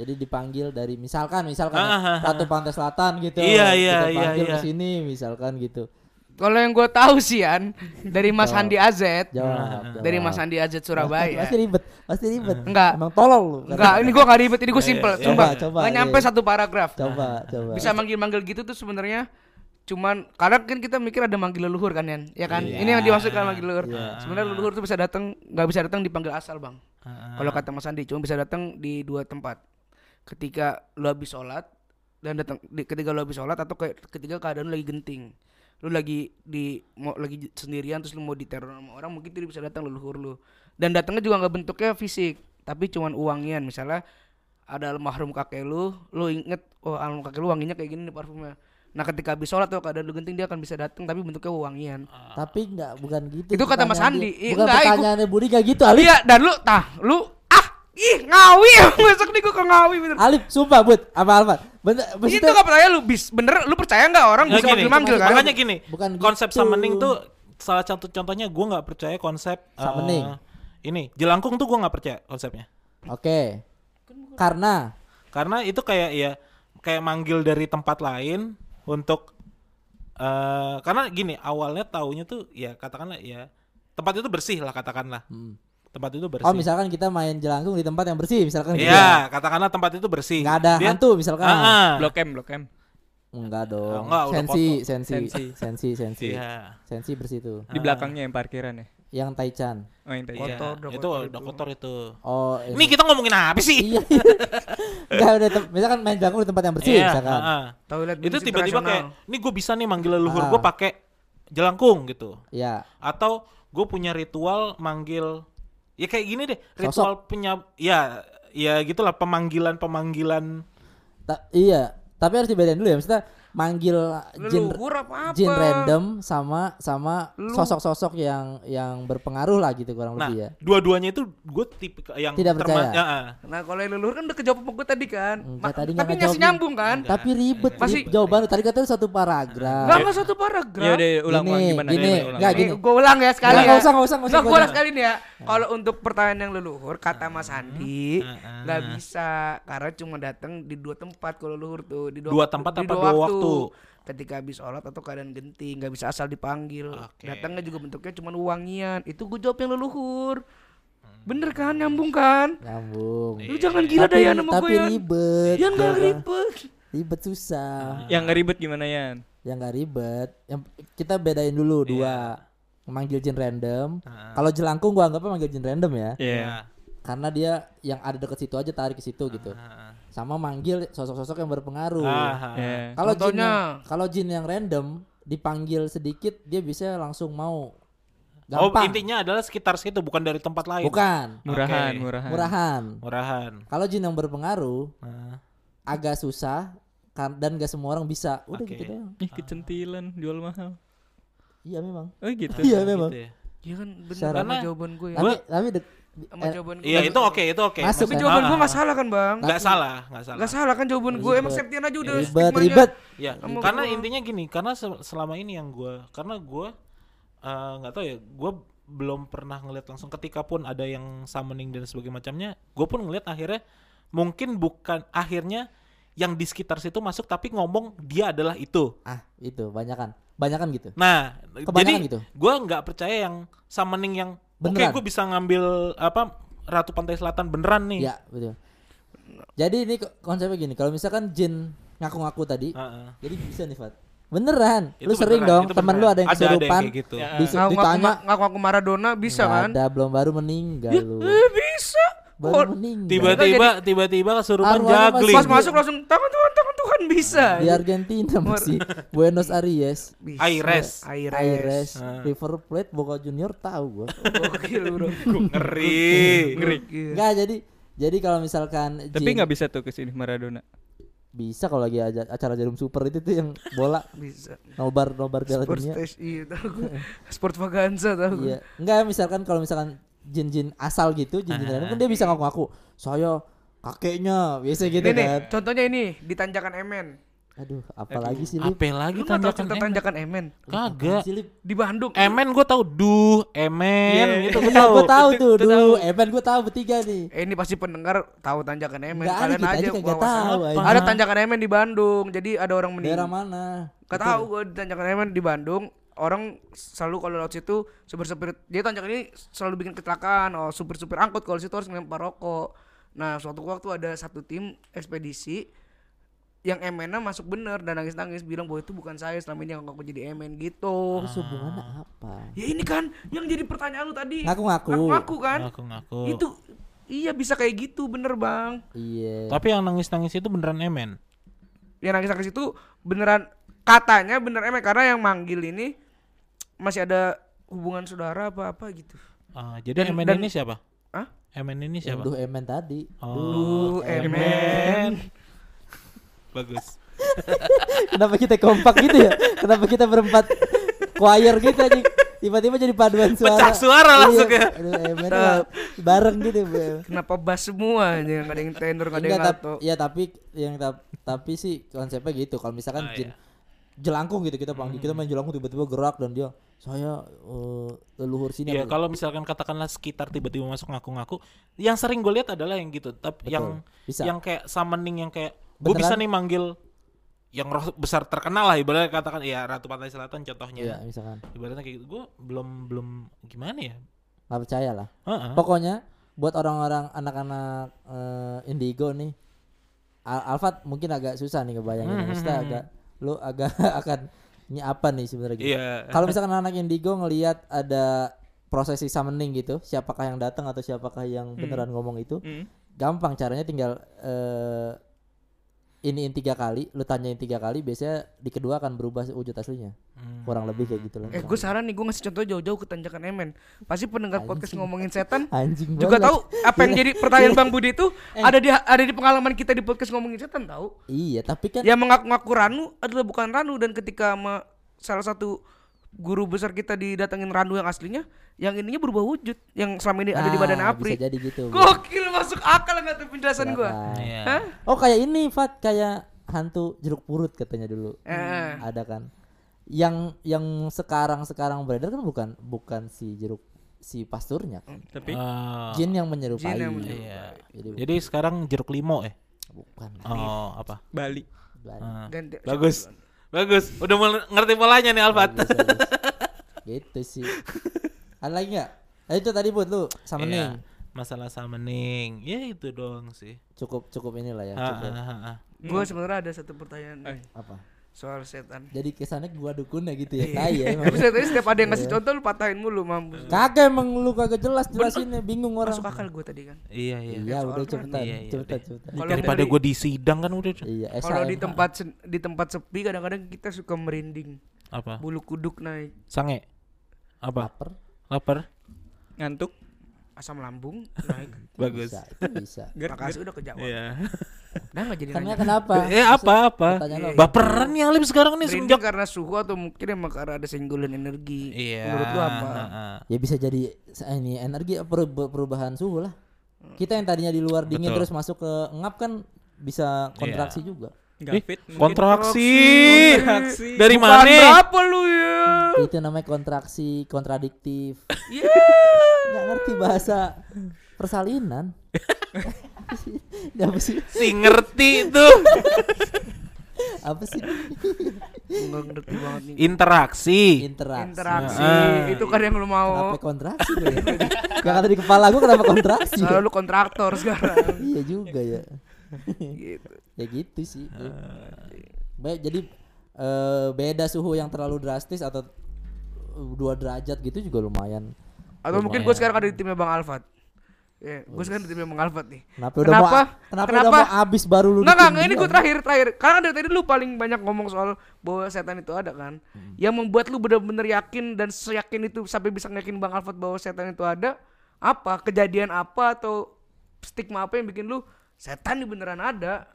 jadi dipanggil dari misalkan misalkan Ah, ah, ah. Ratu Pantai Selatan gitu Iya, iya, kita iya, panggil iya. ke sini misalkan gitu Kalau yang gue tahu sih An dari Mas. Handi AZ, jawab, dari jawab. Mas Handi AZ Surabaya. pasti ribet pasti ribet Enggak. emang tolol lu Enggak, ini gue gak ribet, ini gue simple. iya, Coba, coba, nggak iya, nyampe iya. satu paragraf. coba coba Bisa manggil-manggil gitu tuh sebenarnya cuman karena kan kita mikir ada manggil leluhur kan Yan, ya kan? Ini yang dimaksudkan manggil leluhur. Sebenarnya leluhur tuh bisa datang, nggak bisa datang dipanggil asal bang. Ah, Kalau kata Mas Andi, cuma bisa datang di dua tempat. Ketika lu habis sholat dan datang di, ketika lu habis sholat atau kayak ketika keadaan lu lagi genting. Lu lagi di mau lagi sendirian terus lu mau diteror sama orang mungkin dia bisa datang leluhur lu. Dan datangnya juga nggak bentuknya fisik, tapi cuman uangian. Misalnya ada almarhum kakek lu, lu inget oh almarhum kakek lu wanginya kayak gini nih parfumnya. Nah ketika habis sholat atau keadaan lu genting dia akan bisa datang tapi bentuknya wangian. tapi enggak bukan gitu Itu kata Mas Andi. Ih, bukan enggak, pertanyaannya Budi gak gitu Alif Iya dan lu tah lu ih ngawi besok nih gua ke ngawi bener. Alif sumpah bud apa apa bener itu gak percaya lu bis bener lu percaya nggak orang Ya bisa gini, manggil manggil kan makanya gini, Bukan konsep gitu. summoning tuh salah satu contohnya gue nggak percaya konsep eh, Summoning. ini jelangkung tuh gue nggak percaya konsepnya oke karena karena itu kayak ya kayak manggil dari tempat lain untuk eh karena gini awalnya taunya tuh ya katakanlah ya tempat itu bersih lah katakanlah Hmm. Tempat itu bersih Oh misalkan kita main jelangkung di tempat yang bersih misalkan gitu Iya, ya. katakanlah tempat itu bersih. Nggak ada Dia- hantu misalkan. Ah, ah. Blok M, Blok M. Enggak dong. Enggak, udah sensi, sensi, Sensi. sensi, sensi, Iya. sensi bersih tuh. Di belakangnya yang parkiran ya. Yang Taichan. Oh, yang. Iya, Kotor, udah itu kotor udah itu. kotor itu. Oh, Ini kita ngomongin apa sih? iya. Enggak udah tem- misalkan main jelangkung di tempat yang bersih Iya, misalkan. ah, ah. Toilet Itu tiba-tiba kayak, ini gue bisa nih manggil leluhur Ah. gue pakai jelangkung gitu. Iya. Atau gue punya ritual manggil, ya kayak gini deh, Sosok. ritual punya, ya, ya gitulah pemanggilan pemanggilan. Ta- iya, tapi harus dibedain dulu ya. Maksudnya manggil jin jin random sama sama sosok-sosok yang yang berpengaruh lah gitu kurang Nah, lebih ya. dua-duanya itu gue tipe yang Tidak percaya. ya, ah. Nah kalau yang leluhur kan udah kejawab sama gue tadi kan. Enggak, tadi nggak tapi nih. nyambung kan? Tapi ribet, Masih- ribet. jawaban tadi katanya satu paragraf. Enggak enggak satu paragraf. Ya udah ulang ulang Gini, gimana gini, gimana, ulang. enggak, Nih, gini. gue ulang ya sekali Nggak, ya. nggak usah, nggak usah, nggak usah, Nggak, gua gue ulang sekali nih ya. Kalau untuk pertanyaan yang leluhur, kata Mas Andi, Ah, nggak bisa karena cuma datang di dua tempat kalau leluhur tuh di Dua tempat di apa dua waktu? Ketika habis sholat atau keadaan genting, nggak bisa asal dipanggil. Oke. Datangnya juga bentuknya cuma wangian. Itu gue jawab yang leluhur. Hmm. Bener kan, nyambung kan? Nyambung. Lu jangan gila tapi, dah ya sama tapi gue ya. ribet. Ya nggak jawaban. ribet. Ribet susah. Yang nggak ribet gimana Yan? Yang nggak ribet. Yang kita bedain dulu Iya. dua. Manggil jin random. Ah. Kalau jelangkung gua anggapnya manggil jin random ya. Iya. Ya. Karena dia yang ada deket situ aja tarik ke situ gitu. Sama manggil sosok-sosok yang berpengaruh. ah. Iya. Kalau jin kalau jin yang random dipanggil sedikit dia bisa langsung mau. Oh Gampang. intinya adalah sekitar situ bukan dari tempat lain. Bukan. Murahan, Oke. murahan. Murahan. Murahan. Kalau jin yang berpengaruh Ah. agak susah dan gak semua orang bisa. Udah Oke. gitu doang. Ih, kecentilan, jual mahal. Iya memang. Oh gitu. Iya memang. Gitu ya. Iya kan Karena- jawaban gue ya. Tapi tapi Sama eh, jawaban gue. Iya itu oke itu oke. Masuk Tapi kan? jawaban gue ah, nggak salah kan bang? Nggak salah, nggak salah. Nggak salah kan jawaban gue. Emang. Septian aja udah ribet ribet. Ya, karena gua. intinya gini, karena se- selama ini yang gua karena gua eh, nggak tahu ya, gua belum pernah ngeliat langsung ketika pun ada yang summoning dan sebagainya macamnya, gue pun ngeliat akhirnya mungkin bukan akhirnya yang di sekitar situ masuk tapi ngomong dia adalah itu. Ah itu banyakan banyakan gitu. Nah, Kebanyakan jadi gitu. gua nggak percaya yang summoning yang oke Beneran. gue bisa ngambil apa Ratu Pantai Selatan beneran nih. Ya betul. Jadi ini ko- konsepnya gini, kalau misalkan jin ngaku-ngaku tadi, Heeh. jadi bisa nih Fat. Beneran, Itu lu sering beneran, dong, itu temen lu beneran. ada yang ada, ada kesurupan, kayak gitu. Ya. dis- Ngaku-ngaku ditanya, ngaku-ngaku Maradona bisa "Nggak kan? ada, belum baru meninggal lu, Eh bisa. Baru Oh, meninggal. Tiba-tiba tiba-tiba kesurupan juggling. Pas masuk langsung tangan Tuhan, tangan Tuhan bisa. di Argentina masih Buenos Aires, Bisa. Aires. Aires. Aires, Ah. River Plate, Boca Junior tahu gua. Gokil bro. Ngeri. Gokil. Enggak jadi jadi kalau misalkan Tapi nggak bisa tuh ke sini Maradona. bisa kalau lagi aja acara jarum super itu tuh yang bola Bisa. nobar nobar piala Sport dunia. stage iya tahu gue. Sport vaganza tahu. Iya. Enggak misalkan kalau misalkan jin-jin asal gitu, jin-jin random kan dia bisa ngaku-ngaku. Saya kakeknya, biasa gitu Ini nih, kan. contohnya ini di Tanjakan Emen. Aduh, apalagi sih Lip? Apa lagi Lu nggak tahu tanjakan emen? Tanjakan Emen? Kagak. Di Bandung. Emen gue tahu duh, emen gitu gue tahu tuh. Duh, Evan gue tahu bertiga nih. Eh, ini pasti pendengar tahu Tanjakan Emen. Ada Kalian aja aja bawa tahu. Ada Tanjakan Emen di Bandung. Jadi ada orang Daerah meninggal. mana? Gak tahu gue di Tanjakan Emen di Bandung. Orang selalu kalau lewat situ supir-supir dia tanjakan ini selalu bikin kecelakaan. Oh, supir-supir angkut kalau situ harus ngelempar rokok. Nah, suatu waktu ada satu tim ekspedisi yang emennya masuk bener dan nangis-nangis bilang bahwa itu bukan saya selama ini yang ngaku jadi emen gitu. Terus hubungannya apa? Ya ini kan yang jadi pertanyaan lu tadi. Ngaku-ngaku. Ngaku kan? Ngaku-ngaku. Itu iya bisa kayak gitu bener bang. Iya. Tapi yang nangis-nangis itu beneran emen. Yang nangis-nangis itu beneran katanya bener emen karena yang manggil ini masih ada hubungan saudara apa apa gitu. Ah, jadi Dan- emen dan- ini siapa? Hah? Emen ini siapa? Duh Emen tadi. Oh, Duh, emen. Bagus. Kenapa kita kompak gitu ya? Kenapa kita berempat choir gitu aja? Tiba-tiba jadi paduan suara. Pecah suara langsung Iya. ya. Aduh, Emen mah bareng gitu. Bu. Kenapa bass semua aja nggak ada yang tenor nggak ada yang Enggak, alto. tap- ya tapi yang tap- tapi sih konsepnya gitu. Kalau misalkan Ah, jin iya. Jelangkung gitu kita panggil kita main jelangkung tiba-tiba gerak dan dia saya eh, leluhur sini. Apa- kalau misalkan katakanlah sekitar tiba-tiba masuk ngaku-ngaku, yang sering gue lihat adalah yang gitu. Tapi Betul, yang bisa. yang kayak summoning yang kayak Gue bisa nih manggil yang roh besar terkenal lah ibaratnya katakan ya Ratu Pantai Selatan contohnya. Iya, misalkan. Ibaratnya kayak gitu. Gue belum belum gimana ya? Nggak percaya lah. Pokoknya buat orang-orang anak-anak eh, indigo nih, Al Alfat mungkin agak susah nih ngebayangin. Hmm, Maksudnya hmm, agak lu agak akan ini apa nih sebenarnya gitu. Iya. Kalau misalkan anak indigo ngelihat ada prosesi summoning gitu, siapakah yang datang atau siapakah yang beneran ngomong itu, Hmm. gampang caranya tinggal eh iniin tiga kali, lu tanyain tiga kali, biasanya di kedua akan berubah wujud aslinya, Hmm. kurang lebih kayak gitu lah. Eh gue saran nih gue ngasih contoh jauh-jauh ke tanjakan Emen. Pasti pendengar podcast Anjing. ngomongin setan Anjing juga banget. tahu apa yang jadi pertanyaan Bang Budi itu ada di ada di pengalaman kita di podcast ngomongin setan tahu. Iya, tapi kan Yang mengaku-ngaku Ranu adalah bukan Ranu dan ketika sama salah satu guru besar kita didatengin Ranu yang aslinya, yang ininya berubah wujud, yang selama ini ada di Nah, badan Apri. Bisa jadi gitu. Gokil masuk akal nggak tuh penjelasan gua. Silakan. Iya. Hah? Oh kayak ini Fat kayak hantu jeruk purut katanya dulu. Eh. Ada kan. Yang yang sekarang sekarang beredar kan bukan bukan si jeruk si pasturnya kan. Tapi Ah, Jin yang menyerupai. Jin yang menyerupai. iya. Jadi Jadi sekarang jeruk limo eh. bukan. Oh, apa? Bali. Ah. Ganti- Bagus. Bagus. Udah mulai ngerti polanya nih Alfat. Bagus, bagus. gitu sih. Ada lagi nggak? Eh, itu tadi buat lu sama Iya. Ning. Masalah summoning. Ya itu doang sih. Cukup cukup inilah ya. Ah, Cukup. ah, ah, ah. Gua sebenarnya ada satu pertanyaan Eh. Apa? Soal setan. Jadi kesannya gua dukun ya gitu ya. Tai ya Tapi emang. tadi setiap ada yang ngasih contoh lu patahin mulu mampus. Kagak emang lu kagak jelas jelasinnya bingung orang. Masuk akal gua tadi kan. Iya, iya. Iya, udah cepetan, Iya, iya, cepetan, cepetan. Kalau Daripada dari- gue di sidang kan udah. Iya, Kalau di tempat di tempat sepi kadang-kadang kita suka merinding. Apa? Bulu kuduk naik, Sange. Apa? Lapar. Lapar? Ngantuk. Asam lambung naik. Bagus. Bisa, itu bisa. Ger, Makasih udah kejawab. Iya. Dah nggak jadi Karena nanya. kenapa? Eh apa apa? Lo. Baperan nih Alim sekarang nih Merinding semenjak. karena suhu atau mungkin emang karena ada senggolan energi. Iya. Menurut lu apa? Ya bisa jadi se- ini energi peru- perubahan suhu lah. Kita yang tadinya di luar dingin Betul. terus masuk ke ngap kan bisa kontraksi juga. Nggak Eh, fit. kontraksi. Kontraksi. Dari Bukan mana? berapa lu ya? Itu namanya kontraksi kontradiktif. Iya. Nggak ngerti bahasa persalinan. Apa sih? Si ngerti tuh. Apa sih? Enggak ngerti banget nih. Interaksi. Interaksi. Interaksi. Ah. Itu kan yang lu mau. Kenapa kontraksi gue ya? Yang ada di kepala gue kenapa kontraksi? ya? Soalnya lu kontraktor sekarang. iya juga ya. gitu. ya gitu sih. Baik, jadi eh, beda suhu yang terlalu drastis atau eh, dua derajat gitu juga lumayan. Atau mungkin gue sekarang ada di timnya Bang Alfat. Ya, gue sekarang di timnya Bang Alfat nih. Kenapa udah mau Kenapa? kenapa, Kenapa? udah mau abis baru lu enggak, ditunjuk, ini gue terakhir, terakhir. Karena dari tadi lu paling banyak ngomong soal bahwa setan itu ada kan. Yang membuat lu bener-bener yakin dan seyakin itu sampai bisa yakin Bang Alfat bahwa setan itu ada. Apa? Kejadian apa atau stigma apa yang bikin lu setan ini beneran ada?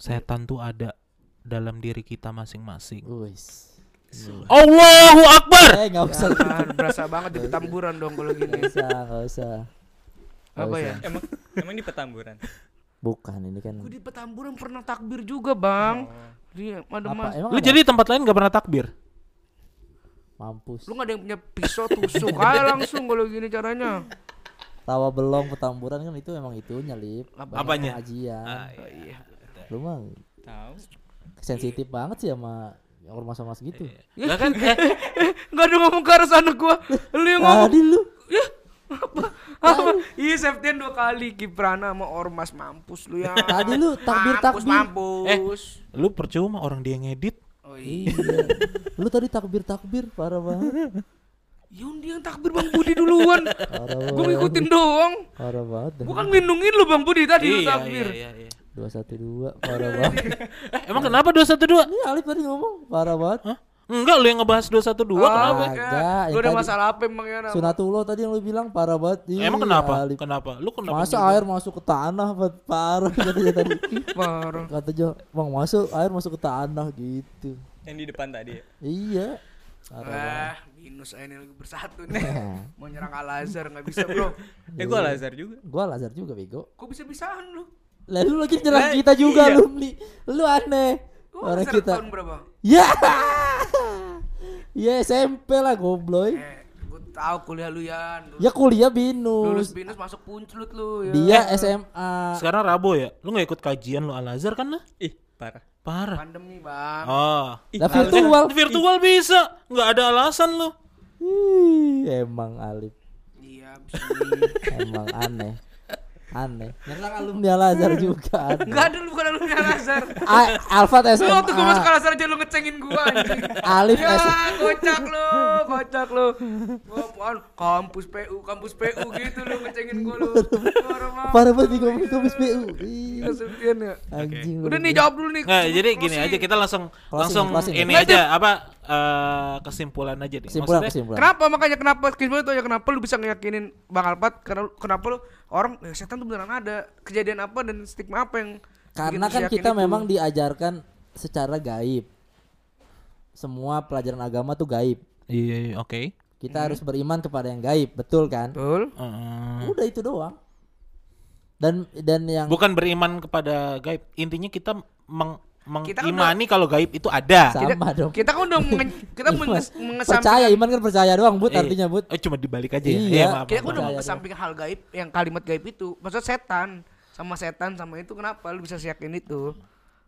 Setan tuh ada dalam diri kita masing-masing. Allahu Akbar. Eh enggak usah. Kan, berasa banget di tamburan dong kalau gini. Enggak usah, enggak usah. Nggak Apa usah. ya? Emang emang di petamburan. Bukan ini kan. Gue di petamburan pernah takbir juga bang. Dia ada Apa mas. emang Lu ada? jadi tempat lain gak pernah takbir? mampus. Lu gak ada yang punya pisau tusuk aja langsung kalau gini caranya. Tawa belong petamburan kan itu emang itunya, Lip. Banyak Apanya? Pengajian. Ah, iya. Lu mah Tahu. sensitif banget sih sama ormas-ormas gitu. Lah kan eh, Gak ada ngomong ke arah sana gua. Lu yang ngomong. Tadi lu Ya, apa? Apa? Iya, Septian dua kali Kiprana sama Ormas mampus lu ya. Tadi lu takbir Mampus, takbir. Mampus. lu percuma orang dia ngedit. Oh iya. Iya. lu tadi takbir takbir parah banget. Yun dia yang takbir Bang Budi duluan. Gua banget. ngikutin doang. Parah banget. Gua kan ngelindungin lu Bang Budi tadi lu Iya, takbir. iya, iya, iya. 212 parah banget. Eh, emang kenapa 212? Ini Alif tadi ngomong parah banget. Hah? Enggak, lu yang ngebahas 212 kenapa? Kagak, Lu yang udah tadi- masalah apa emang ya? Sunatullah tadi yang lu bilang parah banget. Ih, Emang kenapa? Alif. Kenapa? Lu kenapa? Masa juga? air masuk ke tanah parah katanya tadi. Parah. Katanya, "Bang, masuk air masuk ke tanah gitu." Yang di depan tadi ya. Iya. Parah. Ah, minus aja nih lagi bersatu nih. Nah, Mau nyerang Al Azhar nggak bisa bro. Eh gua Lazar juga. gua Lazar juga bego. Kok bisa bisaan lu? Lah lu lagi nyerang Lah, kita juga iya. lu nih. Lu aneh. Lu Orang kita. tahun berapa? Ya. Ya SMP lah gobloy. Eh, gue Tahu kuliah lu Yan. Lulus, Ya kuliah lulus binus. binus masuk punclut lu ya. Dia SMA. Sekarang Rabo ya. Lu nggak ikut kajian lu Al Azhar kan lah? Ih, parah. Parah. Pandemi, Bang. Oh. Ih, Lah harusnya- virtual. Virtual bisa. Nggak ada alasan lu. Ih, emang Alif. Iya. Emang aneh. Aneh. Nyerang alumni Al Azhar juga. Enggak ada lu bukan alumni Al Azhar. A- Alfat Lu waktu gua masuk SMA. Al Azhar aja lu ngecengin gua anjing. Alif ya, SMA. kocak lu, kocak lu. Apaan? Kampus PU, kampus PU gitu lu ngecengin gua lu. Parah banget. Nih ngomong kampus PU. Kesepian ya. Anjing. Udah nih jawab dulu nih. Jadi gini aja kita langsung langsung ini aja apa eh, kesimpulan aja nih. Kesimpulan Maksudnya, kesimpulan. Kenapa makanya kenapa kesimpulan itu ya kenapa lu bisa ngeyakinin Bang Alpat karena kenapa lu orang ya, setan tuh beneran ada kejadian apa dan stigma apa yang Karena kan kita itu? memang diajarkan secara gaib. Semua pelajaran agama tuh gaib. Iya, iya, oke. Kita harus beriman kepada yang gaib, betul kan? betul Eh, Udah itu doang. Dan dan yang bukan beriman kepada gaib. Intinya kita meng Kita kan mengimani kalau gaib itu ada. sama dong. kita kan udah menge, kita menges, mengesampingkan percaya iman kan percaya doang, Bud, Eh, artinya, Bud. Eh, cuma dibalik aja ya. Iya. Iya, maaf, kita kan udah mengesampingkan hal gaib yang kalimat gaib itu maksud setan sama setan sama itu kenapa lu bisa yakin itu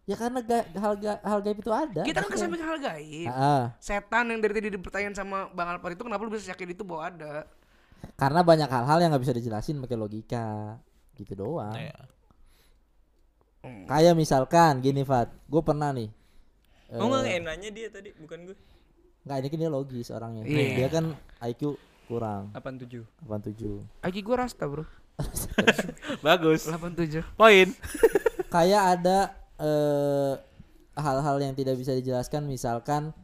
Ya karena ga- hal ga- hal gaib itu ada. kita kan kesampingkan hal gaib Ah, ah. setan yang dari tadi dipertanyain sama Bang Alpat itu kenapa lu bisa yakin itu bahwa ada Karena banyak hal-hal yang nggak bisa dijelasin pakai logika. Gitu doang. Iya. Kayak misalkan gini, Fat. Gue pernah nih. Oh enggak enaknya dia tadi, bukan gue. Enggak, ini kan dia logis orangnya. Iya. Dia kan IQ kurang 87. 87. Aki gua rasta bro Bagus. 87 Poin. Kayak ada eh, hal-hal yang tidak bisa dijelaskan misalkan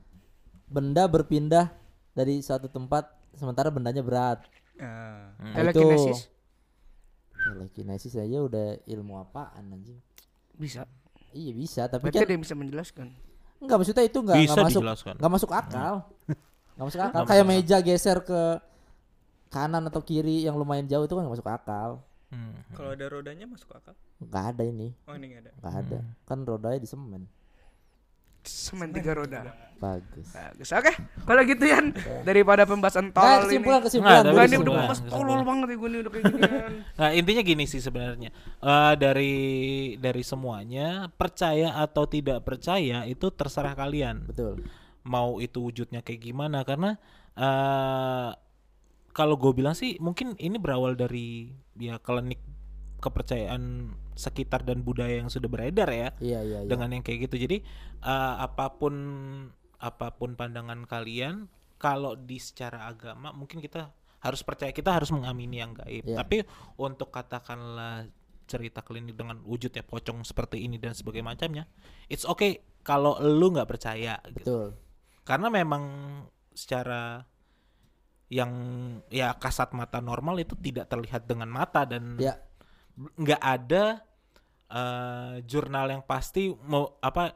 benda berpindah dari suatu tempat sementara bendanya berat. Ah. Nah, telekinesis Telekinesis aja udah ilmu apaan anjing. Bisa Iya bisa, tapi berarti kan ada yang bisa menjelaskan enggak maksudnya itu enggak Bisa enggak masuk dijelaskan. enggak masuk akal. Enggak masuk akal. Kayak meja geser ke kanan atau kiri yang lumayan jauh itu kan enggak masuk akal. Hmm. Kalau ada rodanya masuk akal? Enggak ada ini, Oh, ini enggak ada. enggak ada. Kan rodanya di semen. tiga roda Bagus. bagus oke kalau gitu Yan daripada pembahasan Nah, tol kesimpulan ini kesimpulan. Gak ini udah kesimpulan. tolol banget ya gue nih udah kayak ginian Nah intinya gini sih sebenarnya Eh, dari dari semuanya percaya atau tidak percaya itu terserah kalian Betul. mau itu wujudnya kayak gimana karena eh kalau gue bilang sih mungkin ini berawal dari ya klinik kepercayaan sekitar dan budaya yang sudah beredar ya Iya, iya, iya. dengan yang kayak gitu jadi eh, apa pun apa pun pandangan kalian kalau di secara agama mungkin kita harus percaya kita harus mengamini yang gaib Iya. tapi untuk katakanlah cerita klinik dengan wujudnya pocong seperti ini dan sebagainya macamnya it's okay kalau lu nggak percaya gitu Betul. karena memang secara yang ya kasat mata normal itu tidak terlihat dengan mata dan Ya, nggak ada eh, jurnal yang pasti mau apa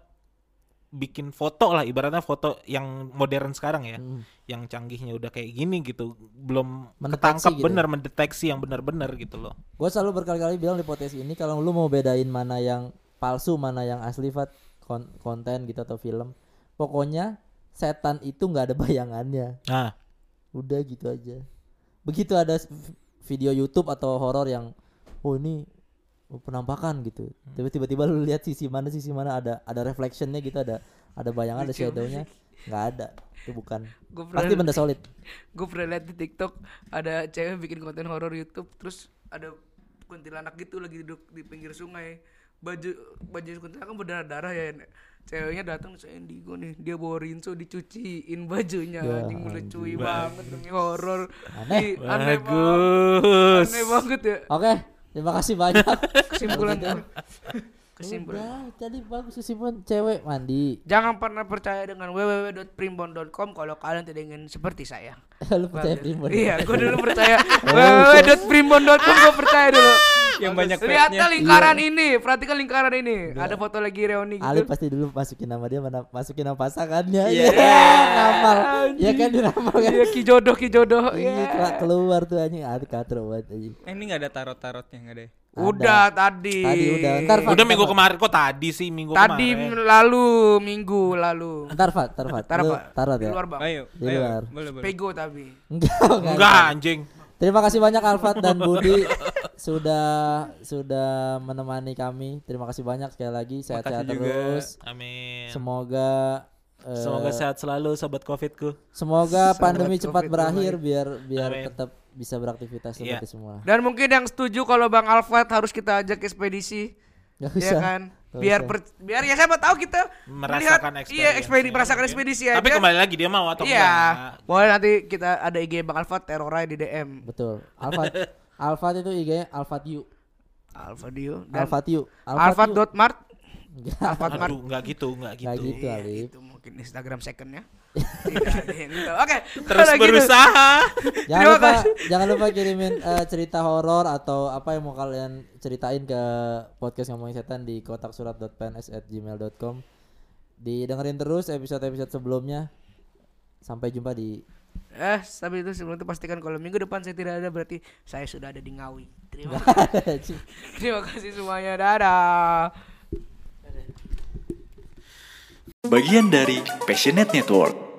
bikin foto lah ibaratnya foto yang modern sekarang ya Mm. yang canggihnya udah kayak gini gitu belum Mendeteksi ketangkap gitu bener mendeteksi yang benar-benar gitu loh gue selalu berkali-kali bilang di podcast ini kalau lu mau bedain mana yang palsu, mana yang asli, Fat, kon- konten gitu atau film, pokoknya setan itu nggak ada bayangannya. nah Udah gitu aja. Begitu ada video YouTube atau horor yang oh ini penampakan gitu. Tapi tiba-tiba lu lihat sisi mana sisi mana ada ada reflectionnya gitu ada ada bayangan ada shadownya. Nggak ada. Itu bukan. Gue pasti benda solid. gue pernah liat di TikTok ada cewek bikin konten horor YouTube terus ada kuntilanak gitu lagi duduk di pinggir sungai. Baju baju kuntilanak kan berdarah darah ya. Ceweknya datang saya indigo nih dia bawa rinso dicuciin bajunya. Ya anjing anjing. banget demi horor Aneh. Ih, aneh banget bagus aneh banget ya. Oke terima kasih banyak. Kesimpulan. Udah. kesimpulan. Udah, tadi bagus kesimpulan. Cewek mandi. Jangan pernah percaya dengan www.primbon.com kalau kalian tidak ingin seperti saya. Lu percaya primbon? Iya gue dulu percaya. Www.primbon.com gue percaya dulu Yang banyak Lihatlah petnya. lingkaran ini, perhatikan lingkaran ini. Ada foto lagi reuni Ali gitu. pasti dulu masukin nama dia mana masukin nama pasangannya Iya. Iya, ngamal ya kan diramal kan Iya ki jodoh ki jodoh. iya Iya. keluar- keluar tuh anjing Ali katro banget anjing Eh, ini enggak ada tarot-tarotnya enggak ada. ya? Udah tadi. Tadi udah. Ntar, Fat, Udah minggu kemarin kok tadi sih minggu Tadi kemarin. lalu minggu lalu. Ntar Fat, ntar Fat. Taruh Di ya. luar bang. Ayo, Di ayo. luar. Boleh, boleh. Pego tapi. Enggak. Enggak anjing. Terima kasih banyak Alfat dan Budi sudah sudah menemani kami. Terima kasih banyak sekali lagi. Sehat-sehat Makasih juga. terus. Amin. Semoga eh, Semoga sehat selalu sobat covidku. semoga Sahabat pandemi cepat Covid berakhir biar biar Amin. tetap bisa beraktivitas Iya. seperti semula. Dan mungkin yang setuju kalau Bang Alfat harus kita ajak ekspedisi. Gak Ya usah. kan? Biar usah. per- biar ya siapa tahu kita Merasakan melihat-. Iya, ekspedisi ya, merasakan mungkin. ekspedisi Tapi aja. kembali lagi dia mau atau Iya. enggak. Boleh nanti kita ada IG Bang Alfat Terorai di DM. Betul. Alfat Alfat itu IG-nya Alfat You. Alfat Dio dan Alfat You. Alfat dot mart. Enggak, Alfat mart. Aduh, enggak gitu, enggak gitu. Nggak gitu Iya, Alif. itu mungkin Instagram secondnya. Tahu. Oke, Terus gitu, berusaha. Jangan lupa jangan lupa kirimin eh, cerita horor atau apa yang mau kalian ceritain ke podcast ngomongin setan di kotaksurat.pns@gmail.com. Didengerin terus episode-episode sebelumnya. Sampai jumpa di Eh, tapi itu sebelum itu pastikan kalau minggu depan saya tidak ada berarti saya sudah ada di Ngawi. Terima kasih. Terima kasih semuanya. Dadah. Bagian dari Passionate Network.